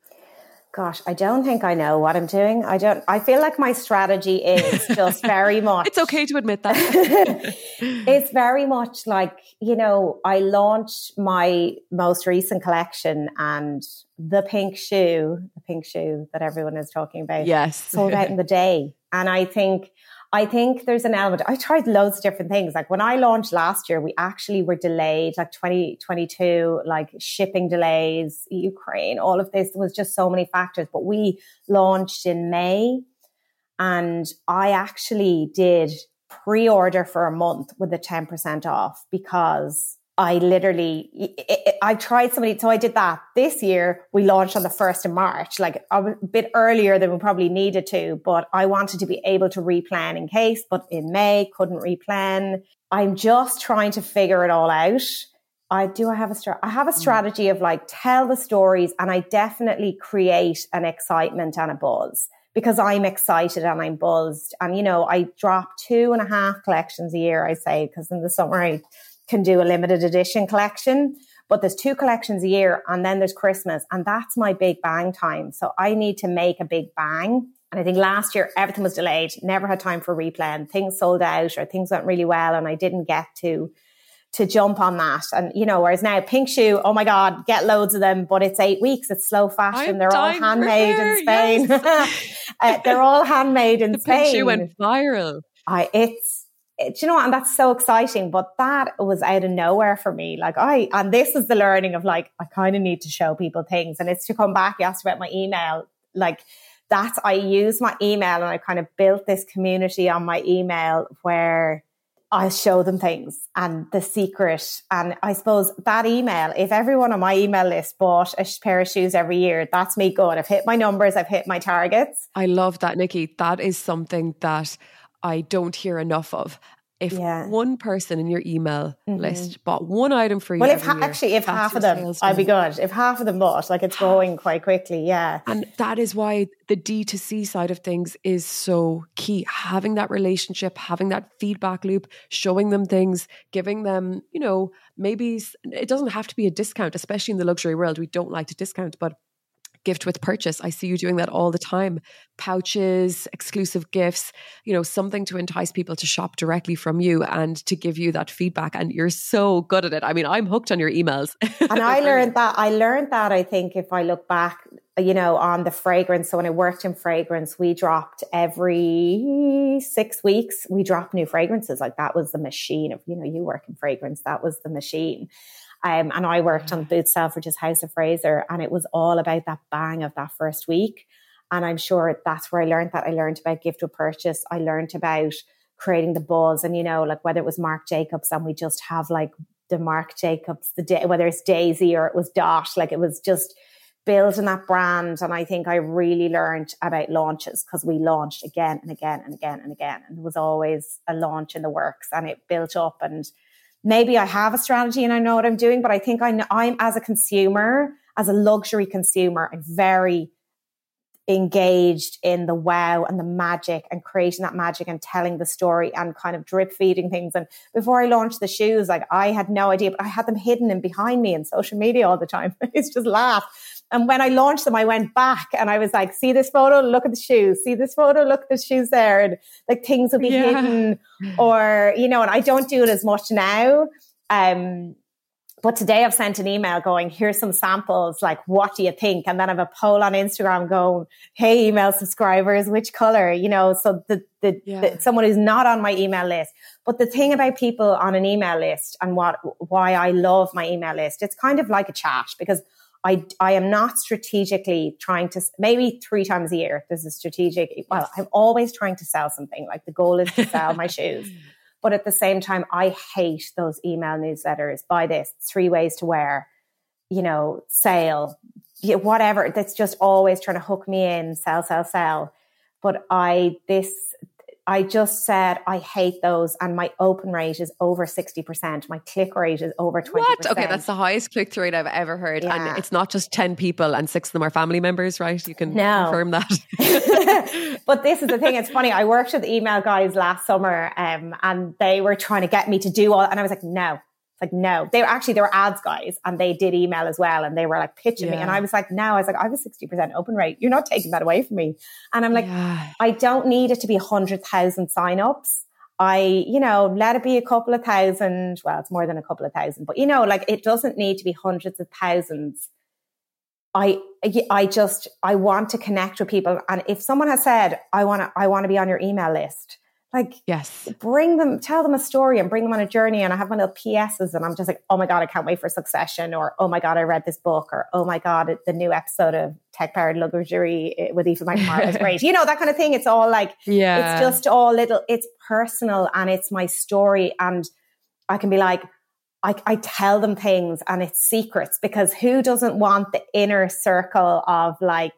Gosh, I don't think I know what I'm doing. I don't, I feel like my strategy is just very much. it's okay to admit that. it's very much like, you know, I launched my most recent collection and the pink shoe, the pink shoe that everyone is talking about. Yes. Sold out in the day. And I think I think there's an element. I tried loads of different things. Like when I launched last year, we actually were delayed, like 2022, like shipping delays, Ukraine, all of this was just so many factors. But we launched in May and I actually did pre order for a month with a 10% off because I literally, I tried somebody, so I did that this year. We launched on the 1st of March, like a bit earlier than we probably needed to, but I wanted to be able to replan in case, but in May, couldn't replan. I'm just trying to figure it all out. I do, I have a, strat- I have a mm. strategy of like tell the stories and I definitely create an excitement and a buzz because I'm excited and I'm buzzed. And, you know, I drop two and a half collections a year, I say, because in the summer I, can do a limited edition collection. But there's two collections a year and then there's Christmas and that's my big bang time. So I need to make a big bang. And I think last year everything was delayed, never had time for replan. Things sold out or things went really well and I didn't get to to jump on that. And you know, whereas now pink shoe, oh my God, get loads of them, but it's eight weeks, it's slow fashion. I'm they're all handmade in Spain. Yes. uh, they're all handmade in the Spain. Pink shoe went viral. I it's Eh, do you know? And that's so exciting. But that was out of nowhere for me. Like I, and this is the learning of like, I kind of need to show people things. And it's to come back. You asked about my email. Like that's, I use my email and I kind of built this community on my email where I show them things and the secret. And I suppose that email, if everyone on my email list bought a pair of shoes every year, that's me good. I've hit my numbers. I've hit my targets. I love that, Nicki. That is something that I don't hear enough of. If yeah. one person in your email mm-hmm. list bought one item for you, well, if ha- year, actually, if half of them, I'd be good. If half of them bought, like it's going quite quickly, yeah. And that is why the D to C side of things is so key. Having that relationship, having that feedback loop, showing them things, giving them, you know, maybe it doesn't have to be a discount, especially in the luxury world. We don't like to discount, but gift with purchase. I see you doing that all the time. Pouches, exclusive gifts, you know, something to entice people to shop directly from you and to give you that feedback. And you're so good at it. I mean, I'm hooked on your emails. and I learned that. I learned that, I think, if I look back, you know, on the fragrance. So when I worked in fragrance, we dropped every six weeks, we dropped new fragrances. Like that was the machine of, you know, you work in fragrance, that was the machine. Um, and I worked on Boots Selfridges House of Fraser, and it was all about that bang of that first week. And I'm sure that's where I learned that. I learned about gift with purchase. I learned about creating the buzz, and you know, like whether it was Marc Jacobs, and we just have like the Marc Jacobs, the day, whether it's Daisy or it was Dot, like it was just building that brand. And I think I really learned about launches because we launched again and again and again and again. And there was always a launch in the works and it built up and maybe I have a strategy and I know what I'm doing, but I think I know, I'm as a consumer, as a luxury consumer, I'm very engaged in the wow and the magic and creating that magic and telling the story and kind of drip feeding things. And before I launched the shoes, like I had no idea, but I had them hidden and behind me in social media all the time. it's just laugh. And when I launched them, I went back and I was like, see this photo, look at the shoes, see this photo, look at the shoes there. And like things will be yeah. hidden or, you know, and I don't do it as much now. Um, But today I've sent an email going, here's some samples. Like, what do you think? And then I have a poll on Instagram going, hey, email subscribers, which color? You know, so the, the, yeah. the, someone who's not on my email list. But the thing about people on an email list and what, why I love my email list, it's kind of like a chat because I, I am not strategically trying to, maybe three times a year, there's a strategic, well, I'm always trying to sell something. Like the goal is to sell my shoes. But at the same time, I hate those email newsletters. Buy this, three ways to wear, you know, sale, whatever. That's just always trying to hook me in, sell, sell, sell. But I, this, I just said I hate those, and my open rate is over sixty percent. My click rate is over twenty. What? Okay, that's the highest click through rate I've ever heard, yeah. and it's not just ten people, and six of them are family members, right? You can no. confirm that. but this is the thing; it's funny. I worked with email guys last summer, um, and they were trying to get me to do all, and I was like, no, like, no, they were actually, they were ads guys and they did email as well. And they were like pitching yeah. me. And I was like, no, I was like, I have a 60% open rate. You're not taking that away from me. And I'm like, yeah. I don't need it to be 100,000 signups. I, you know, let it be a couple of thousand. Well, it's more than a couple of thousand, but you know, like it doesn't need to be hundreds of thousands. I, I just, I want to connect with people. And if someone has said, I want to, I want to be on your email list, like, yes, bring them, tell them a story and bring them on a journey. And I have my little PSs and I'm just like, oh my God, I can't wait for Succession. Or, oh my God, I read this book. Or, oh my God, the new episode of Tech Powered Luxury eh, with Eva McMahon is great. You know, that kind of thing. It's all like, yeah. it's just all little, it's personal and it's my story. And I can be like, I, I tell them things and it's secrets because who doesn't want the inner circle of like,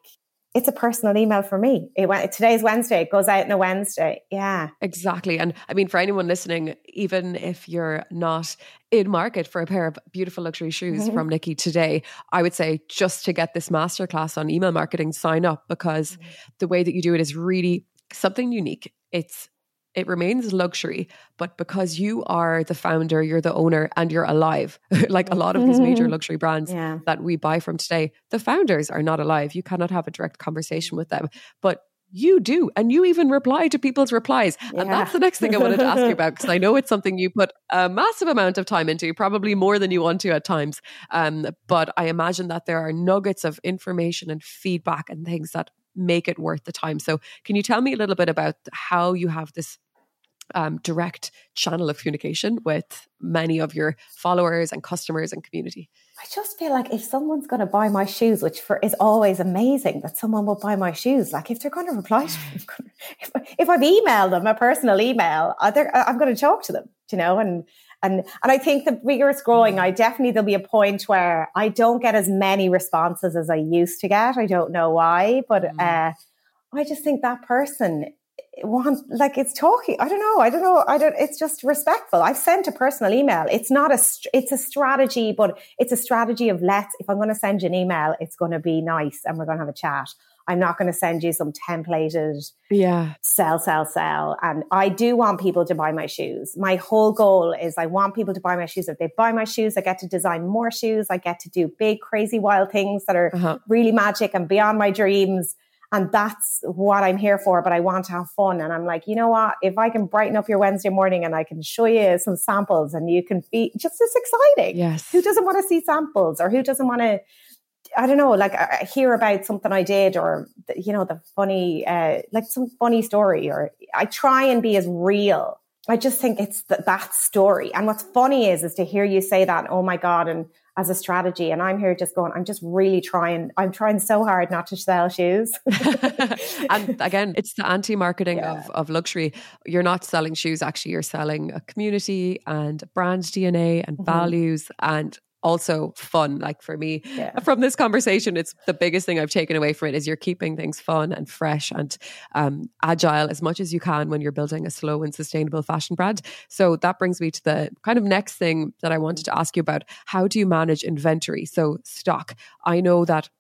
it's a personal email for me. It went, today's Wednesday. It goes out on a Wednesday. Yeah. Exactly. And I mean, for anyone listening, even if you're not in market for a pair of beautiful luxury shoes mm-hmm. from Nicki today, I would say just to get this masterclass on email marketing, sign up because mm-hmm. the way that you do it is really something unique. It's it remains luxury, but because you are the founder, you're the owner, and you're alive, like a lot of these major luxury brands yeah. that we buy from today, the founders are not alive. You cannot have a direct conversation with them. But you do. And you even reply to people's replies. Yeah. And that's the next thing I wanted to ask you about because I know it's something you put a massive amount of time into, probably more than you want to at times. Um, but I imagine that there are nuggets of information and feedback and things that make it worth the time. So, can you tell me a little bit about how you have this um, direct channel of communication with many of your followers and customers and community? I just feel like if someone's going to buy my shoes, which for is always amazing that someone will buy my shoes, like if they're going to reply to me, if, if I've emailed them a personal email, I'm going to talk to them, you know, and and and I think the bigger it's growing, I definitely there'll be a point where I don't get as many responses as I used to get. I don't know why, but mm. uh, I just think that person want like it's talking i don't know i don't know i don't it's just respectful. I've sent a personal email. It's not a it's a strategy but it's a strategy of let's if i'm going to send you an email it's going to be nice and we're going to have a chat. I'm not going to send you some templated yeah. sell sell sell. And i do want people to buy my shoes. My whole goal is i want people to buy my shoes. If they buy my shoes i get to design more shoes. I get to do big crazy wild things that are uh-huh. really magic and beyond my dreams and that's what I'm here for, but I want to have fun. And I'm like, you know what? If I can brighten up your Wednesday morning and I can show you some samples and you can be just as exciting. Yes. Who doesn't want to see samples or who doesn't want to, I don't know, like uh, hear about something I did or, you know, the funny, uh, like some funny story or I try and be as real. I just think it's th- that story. And what's funny is, is to hear you say that, oh my God, and as a strategy. And I'm here just going, I'm just really trying, I'm trying so hard not to sell shoes. and again, it's the anti marketing yeah. of, of luxury. You're not selling shoes, actually, you're selling a community and brand DNA and mm-hmm. values and also fun. Like for me, yeah. from this conversation, it's the biggest thing I've taken away from it is you're keeping things fun and fresh and um, agile as much as you can when you're building a slow and sustainable fashion brand. So that brings me to the kind of next thing that I wanted to ask you about. How do you manage inventory? So stock. I know that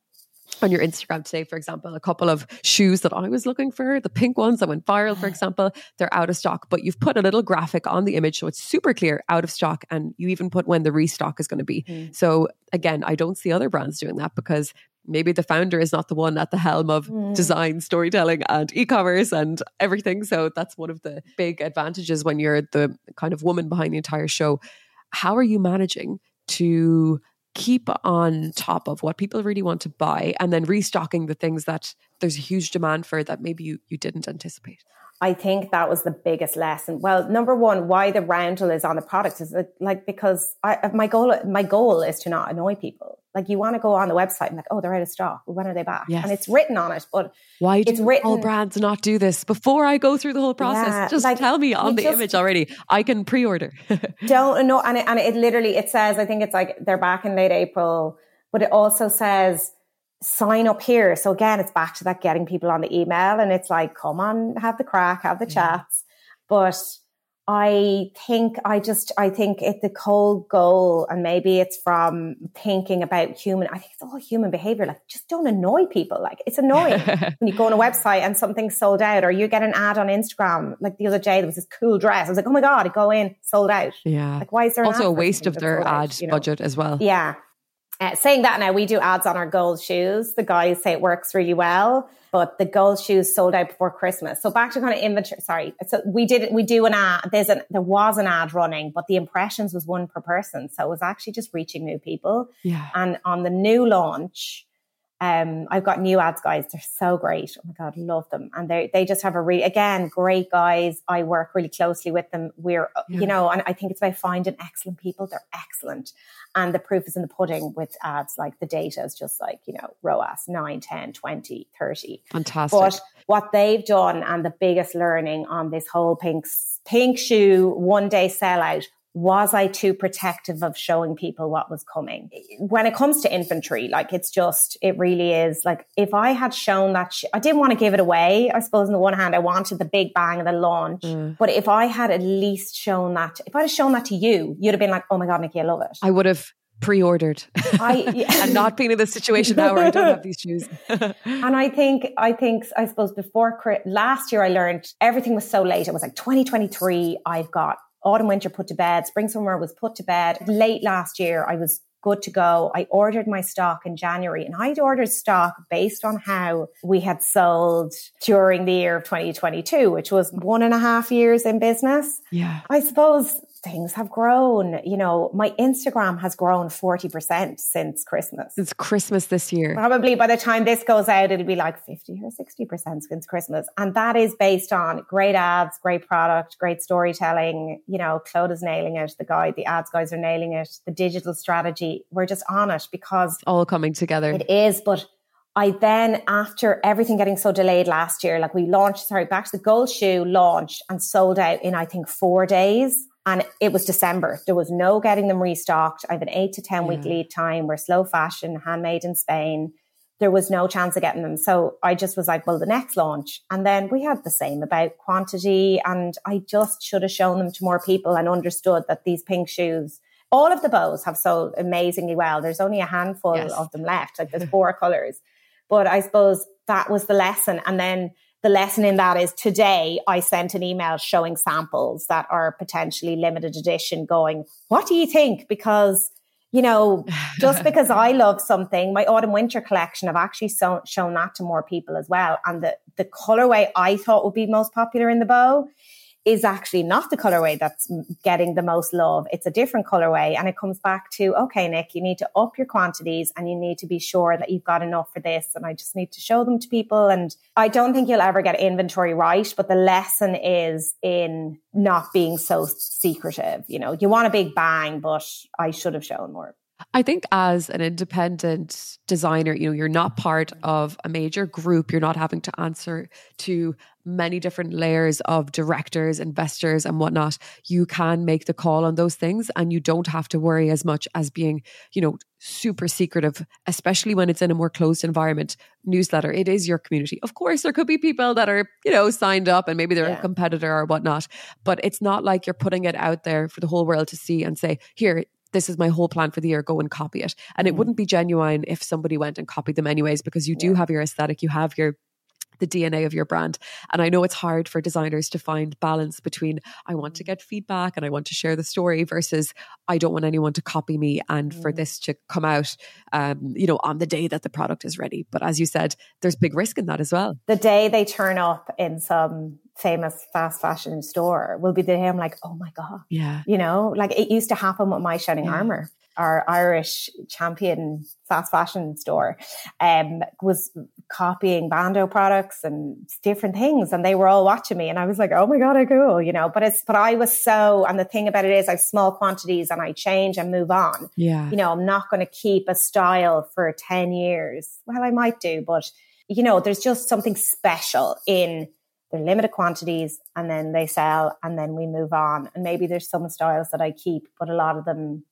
on your Instagram today, for example, a couple of shoes that I was looking for, the pink ones that went viral, for example, they're out of stock. But you've put a little graphic on the image so it's super clear, out of stock, and you even put when the restock is going to be. Mm. So again, I don't see other brands doing that because maybe the founder is not the one at the helm of mm. design, storytelling, and e-commerce and everything. So that's one of the big advantages when you're the kind of woman behind the entire show. How are you managing to keep on top of what people really want to buy and then restocking the things that there's a huge demand for that maybe you, you didn't anticipate? I think that was the biggest lesson. Well, number one, why the roundel is on the product is like because I, uh, my goal my goal is to not annoy people. Like you want to go on the website and like, oh, they're out of stock. When are they back? Yes. And it's written on it, but why do it's written, all brands not do this before I go through the whole process? Yeah, just like, tell me on the just, image already. I can pre-order. don't know, and it, and it literally it says I think it's like they're back in late April, but it also says sign up here. So again, it's back to that getting people on the email and it's like, come on, have the crack, have the chats. But I think I just, I think it's the cold goal and maybe it's from thinking about human, I think it's all human behavior. Like just don't annoy people. Like it's annoying when you go on a website and something's sold out or you get an ad on Instagram. Like the other day, there was this cool dress. I was like, oh my God, I go in, sold out. Yeah. Like why is there also a waste of their ad out, you know? budget as well? Yeah. Uh, saying that now, we do ads on our gold shoes. The guys say it works really well, but the gold shoes sold out before Christmas. So back to kind of inventory. Sorry, so we did we do an ad. There's an there was an ad running, but the impressions was one per person, so it was actually just reaching new people. Yeah. And on the new launch, um, I've got new ads guys. They're so great. Oh my God, love them. And they, they just have a really, again, great guys. I work really closely with them. We're, yeah. you know, and I think it's by finding excellent people. They're excellent. And the proof is in the pudding with ads. Like the data is just like, you know, ROAS 9, 10, 20, 30. Fantastic. But what they've done and the biggest learning on this whole pink, pink shoe one day sellout was I too protective of showing people what was coming? When it comes to inventory, like it's just, it really is like if I had shown that, sh- I didn't want to give it away. I suppose on the one hand, I wanted the big bang of the launch. Mm. But if I had at least shown that, if I had shown that to you, you'd have been like, oh my God, Nicki, I love it. I would have pre-ordered I, yeah. and not being in this situation now where I don't have these shoes. and I think, I think, I suppose before last year, I learned everything was so late. It was like 2023. I've got autumn, winter put to bed, spring, summer was put to bed. Late last year, I was good to go. I ordered my stock in January and I'd ordered stock based on how we had sold during the year of 2022, which was one and a half years in business. Yeah. I suppose things have grown. You know, my Instagram has grown 40% since Christmas. Since Christmas this year. Probably by the time this goes out, it'll be like 50 or 60% since Christmas. And that is based on great ads, great product, great storytelling. You know, Claude is nailing it. The guy, the ads guys are nailing it. The digital strategy, we're just on it because it's all coming together. It is, but I then, after everything getting so delayed last year, like we launched, sorry, back to the gold shoe launched and sold out in, I think, four days. And it was December. There was no getting them restocked. I have an eight to 10 yeah. week lead time. We're slow fashion, handmade in Spain. There was no chance of getting them. So I just was like, well, the next launch. And then we had the same about quantity. And I just should have shown them to more people and understood that these pink shoes, all of the bows have sold amazingly well. There's only a handful yes. of them left. Like there's four colors. But I suppose that was the lesson. And then the lesson in that is today I sent an email showing samples that are potentially limited edition going, what do you think? Because, you know, just because I love something, my autumn winter collection, I've actually so, shown that to more people as well. And the, the colorway I thought would be most popular in the bow is actually not the colorway that's getting the most love. It's a different colorway. And it comes back to, okay, Nick, you need to up your quantities and you need to be sure that you've got enough for this. And I just need to show them to people. And I don't think you'll ever get inventory right, but the lesson is in not being so secretive. You know, you want a big bang, but I should have shown more. I think as an independent designer, you know, you're not part of a major group. You're not having to answer to many different layers of directors, investors, and whatnot. You can make the call on those things and you don't have to worry as much as being, you know, super secretive, especially when it's in a more closed environment. Newsletter, it is your community. Of course, there could be people that are, you know, signed up and maybe they're yeah. a competitor or whatnot, but it's not like you're putting it out there for the whole world to see and say, here, this is my whole plan for the year, go and copy it. And it mm. wouldn't be genuine if somebody went and copied them anyways, because you do yeah. have your aesthetic, you have your the DNA of your brand. And I know it's hard for designers to find balance between I want to get feedback and I want to share the story versus I don't want anyone to copy me and mm. for this to come out, um, you know, on the day that the product is ready. But as you said, there's big risk in that as well. The day they turn up in some famous fast fashion store will be the day I'm like, oh my God. Yeah. You know, like it used to happen with my Shining yeah. Armour our Irish champion fast fashion store, um, was copying Bando products and different things. And they were all watching me. And I was like, oh my God, I cool, you know, but it's, but I was so, and the thing about it is I have small quantities and I change and move on. Yeah. You know, I'm not going to keep a style for 10 years. Well, I might do, but you know, there's just something special in limited quantities and then they sell and then we move on. And maybe there's some styles that I keep, but a lot of them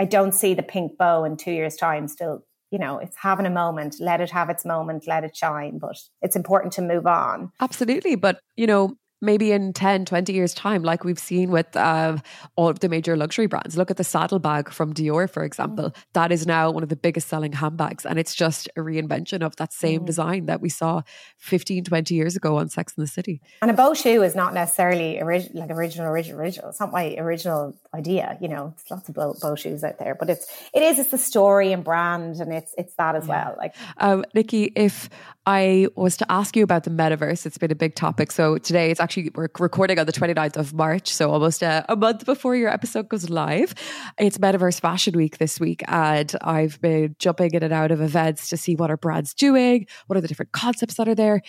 I don't see the pink bow in two years' time still. You know, it's having a moment, let it have its moment, let it shine, but it's important to move on. Absolutely. But, you know, maybe in 10, 20 years' time, like we've seen with uh, all of the major luxury brands. Look at the saddlebag from Dior, for example. Mm. That is now one of the biggest selling handbags. And it's just a reinvention of that same mm. design that we saw 15, 20 years ago on Sex and the City. And a bow shoe is not necessarily orig- like original, original, original. It's not my original idea. You know, there's lots of bow, bow shoes out there, but it's, it is, it's the story and brand and it's, it's that as yeah. well. Like, um, Nicki, if I was to ask you about the metaverse, it's been a big topic. So today it's actually actually we're recording on the 29th of March, so almost a, a, month before your episode goes live. It's Metaverse Fashion Week this week, and I've been jumping in and out of events to see what are brands doing, what are the different concepts that are there.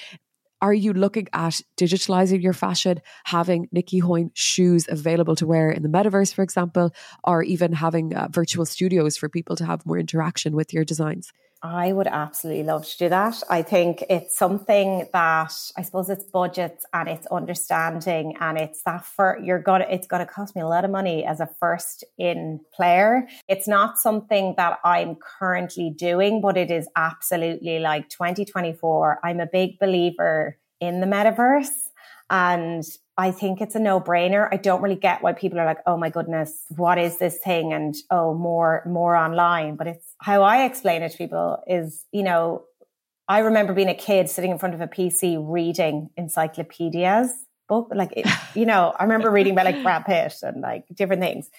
Are you looking at digitalizing your fashion, having Nicki Hoyne shoes available to wear in the metaverse, for example, or even having uh, virtual studios for people to have more interaction with your designs? I would absolutely love to do that. I think it's something that I suppose it's budgets and it's understanding and it's that for you're gonna it's gonna cost me a lot of money as a first in player. It's not something that I'm currently doing, but it is absolutely like 2024. I'm a big believer in the metaverse and I think it's a no brainer. I don't really get why people are like, oh my goodness, what is this thing? And oh, more, more online. But it's how I explain it to people is, you know, I remember being a kid sitting in front of a PC reading encyclopedias book. Like, it, you know, I remember reading about like Brad Pitt and like different things.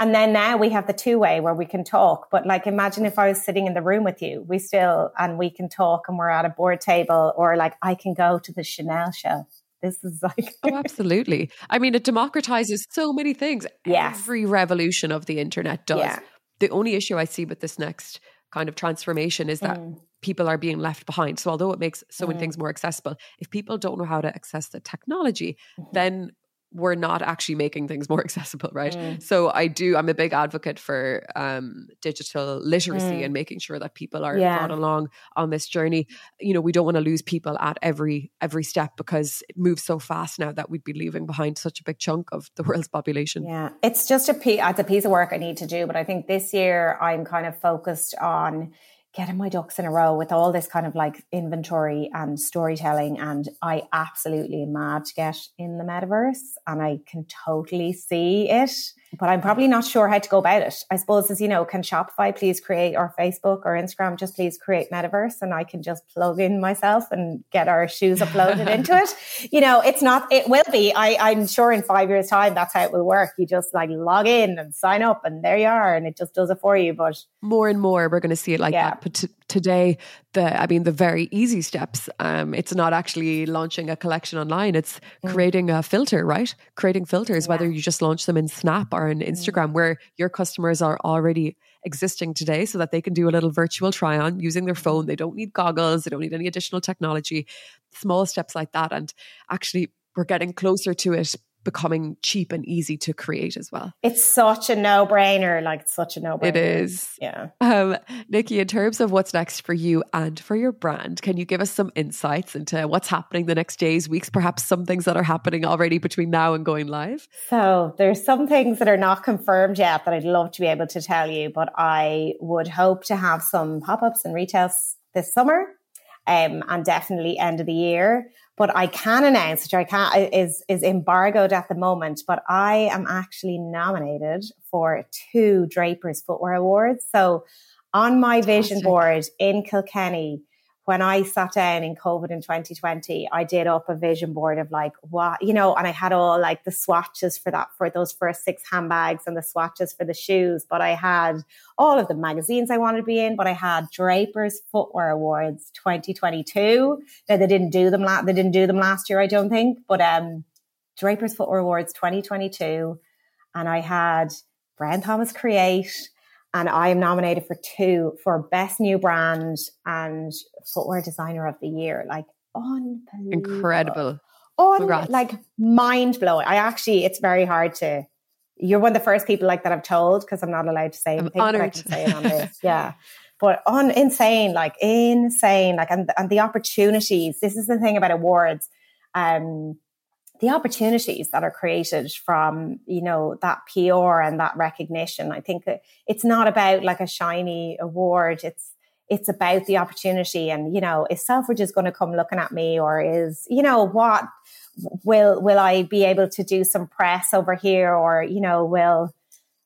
And then now we have the two way where we can talk. But like, imagine if I was sitting in the room with you, we still, and we can talk and we're at a board table or like I can go to the Chanel show this is like oh absolutely i mean it democratizes so many things yes. every revolution of the internet does yeah. the only issue i see with this next kind of transformation is that mm. people are being left behind so although it makes so mm. many things more accessible if people don't know how to access the technology mm-hmm. then we're not actually making things more accessible, right? Mm. So I do, I'm a big advocate for um, digital literacy mm. and making sure that people are yeah. brought along on this journey. You know, we don't want to lose people at every every step because it moves so fast now that we'd be leaving behind such a big chunk of the world's population. Yeah, it's just a piece, it's a piece of work I need to do, but I think this year I'm kind of focused on getting my ducks in a row with all this kind of like inventory and storytelling. And I absolutely am mad to get in the metaverse and I can totally see it but I'm probably not sure how to go about it. I suppose, as you know, can Shopify please create or Facebook or Instagram just please create metaverse and I can just plug in myself and get our shoes uploaded into it? You know, it's not, it will be. I, I'm sure in five years' time, that's how it will work. You just like log in and sign up and there you are and it just does it for you. But more and more, we're going to see it like yeah. that. But t- today, the, I mean, the very easy steps, um, it's not actually launching a collection online. It's mm. creating a filter, right? Creating filters, yeah. whether you just launch them in Snap or in mm. Instagram, where your customers are already existing today so that they can do a little virtual try on using their phone. They don't need goggles, they don't need any additional technology, small steps like that. And actually, we're getting closer to it becoming cheap and easy to create as well. It's such a no brainer. Like, it's such a no brainer. It is. Yeah. Um, Nicki, in terms of what's next for you and for your brand, can you give us some insights into what's happening the next days, weeks, perhaps some things that are happening already between now and going live? So, there's some things that are not confirmed yet that I'd love to be able to tell you, but I would hope to have some pop ups and retails this summer um, and definitely end of the year. But I can announce, which I can is is embargoed at the moment. But I am actually nominated for two Drapers Footwear Awards. So on my vision board in Kilkenny, when I sat down in COVID in 2020, I did up a vision board of like what, you know, and I had all like the swatches for that, for those first six handbags and the swatches for the shoes. But I had all of the magazines I wanted to be in, but I had Draper's Footwear Awards 2022. Now they didn't do them, la- they didn't do them last year, I don't think, but, um, Draper's Footwear Awards 2022. And I had Brown Thomas Create and I am nominated for two for best new brand and footwear designer of the year. Like unbelievable. Incredible. On, like mind blowing. I actually, it's very hard to. You're one of the first people like that I've told because I'm not allowed to say I'm anything. honored. I can say it on this. yeah. But on insane, like insane, like and, and the opportunities. This is the thing about awards. Um, the opportunities that are created from you know that PR and that recognition. I think it's not about like a shiny award. It's it's about the opportunity and you know is Selfridge is going to come looking at me or is you know what will will I be able to do some press over here or you know will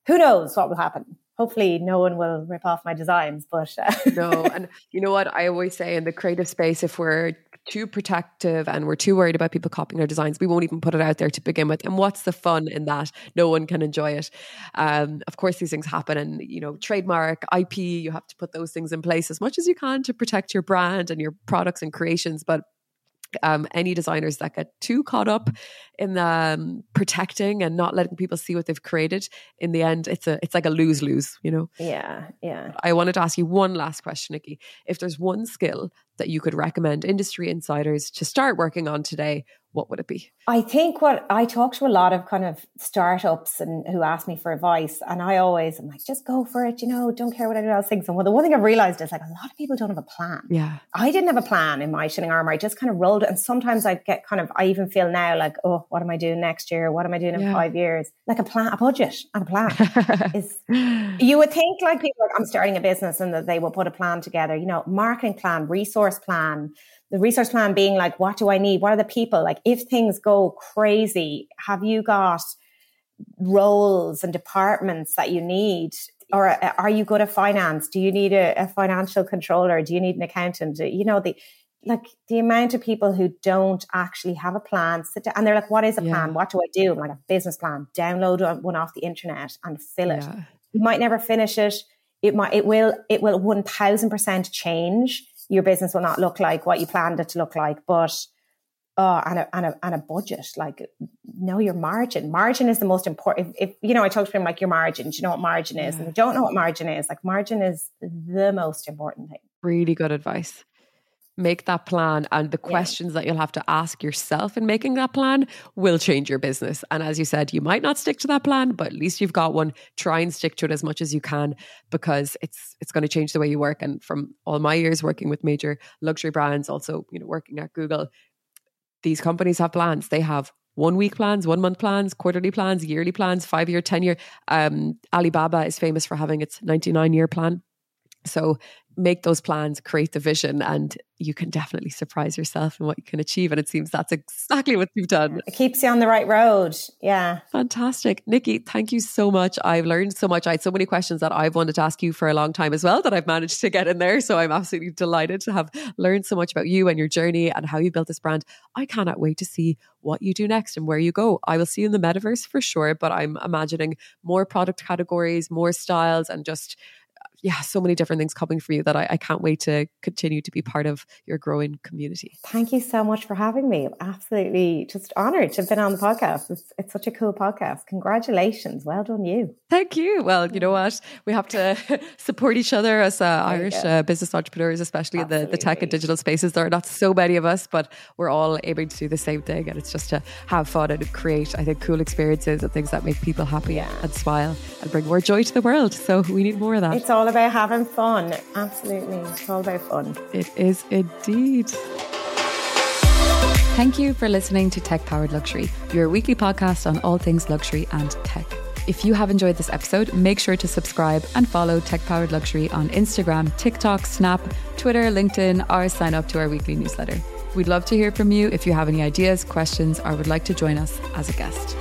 who knows what will happen hopefully no one will rip off my designs but uh, no and you know what i always say in the creative space if we're too protective and we're too worried about people copying our designs, we won't even put it out there to begin with. And what's the fun in that? No one can enjoy it. Um, of course, these things happen, and you know, trademark, IP, you have to put those things in place as much as you can to protect your brand and your products and creations. But um, any designers that get too caught up in um, protecting and not letting people see what they've created, in the end, it's a it's like a lose lose. You know. Yeah, yeah. I wanted to ask you one last question, Nicki. If there's one skill that you could recommend industry insiders to start working on today, what would it be? I think what I talk to a lot of kind of startups and who ask me for advice, and I always am like, just go for it, you know, don't care what anyone else thinks. And well, the one thing I've realized is like a lot of people don't have a plan. Yeah. I didn't have a plan in my Shining Armour. I just kind of rolled it. And sometimes I get kind of, I even feel now like, oh, what am I doing next year? What am I doing in Yeah. five years? Like a plan, a budget and a plan is you would think like people like I'm starting a business and that they will put a plan together, you know, marketing plan, resource plan, the resource plan being like, what do I need? What are the people? Like if things go crazy, have you got roles and departments that you need? Or uh, are you good at finance? Do you need a, a financial controller? Do you need an accountant? You know, the like the amount of people who don't actually have a plan sit down, and they're like, what is a Yeah. plan? What do I do? I'm like a business plan. Download one off the internet and fill it Yeah. you might never finish it. It might, it will, it will 1000% change. Your business will not look like what you planned it to look like, but, oh, and a, and a, and a budget, like know your margin. Margin is the most important. If, if you know, I talk to them like your margin, do you know what margin is? And Yeah. they don't know what margin is. Like margin is the most important thing. Really good advice. Make that plan, and the Yeah. questions that you'll have to ask yourself in making that plan will change your business. And as you said, you might not stick to that plan, but at least you've got one. Try and stick to it as much as you can because it's it's going to change the way you work. And from all my years working with major luxury brands, also you know working at Google, these companies have plans. They have one week plans, one month plans, quarterly plans, yearly plans, five year, 10 year. Um, Alibaba is famous for having its 99 year plan. So make those plans, create the vision, and you can definitely surprise yourself in what you can achieve. And it seems that's exactly what you've done. It keeps you on the right road. Yeah. Fantastic. Nicki, thank you so much. I've learned so much. I had so many questions that I've wanted to ask you for a long time as well that I've managed to get in there. So I'm absolutely delighted to have learned so much about you and your journey and how you built this brand. I cannot wait to see what you do next and where you go. I will see you in the metaverse for sure, but I'm imagining more product categories, more styles, and just yeah, so many different things coming for you that I, I can't wait to continue to be part of your growing community. Thank you so much for having me. I'm absolutely just honored to have been on the podcast. It's, it's such a cool podcast. Congratulations. Well done, you. Thank you. Well, you know what? We have to support each other as uh, Irish uh, business entrepreneurs, especially in the, the tech and digital spaces. There are not so many of us, but we're all aiming to do the same thing. And it's just to have fun and create, I think, cool experiences and things that make people happy Yeah. and smile and bring more joy to the world. So we need more of that. It's all about having fun. Absolutely. It's all about fun. it is indeed. Thank you for listening to Tech Powered Luxury, your weekly podcast on all things luxury and tech. If you have enjoyed this episode, make sure to subscribe and follow Tech Powered Luxury on Instagram, TikTok, Snap, Twitter, LinkedIn, or sign up to our weekly newsletter. We'd love to hear from you if you have any ideas, questions, or would like to join us as a guest.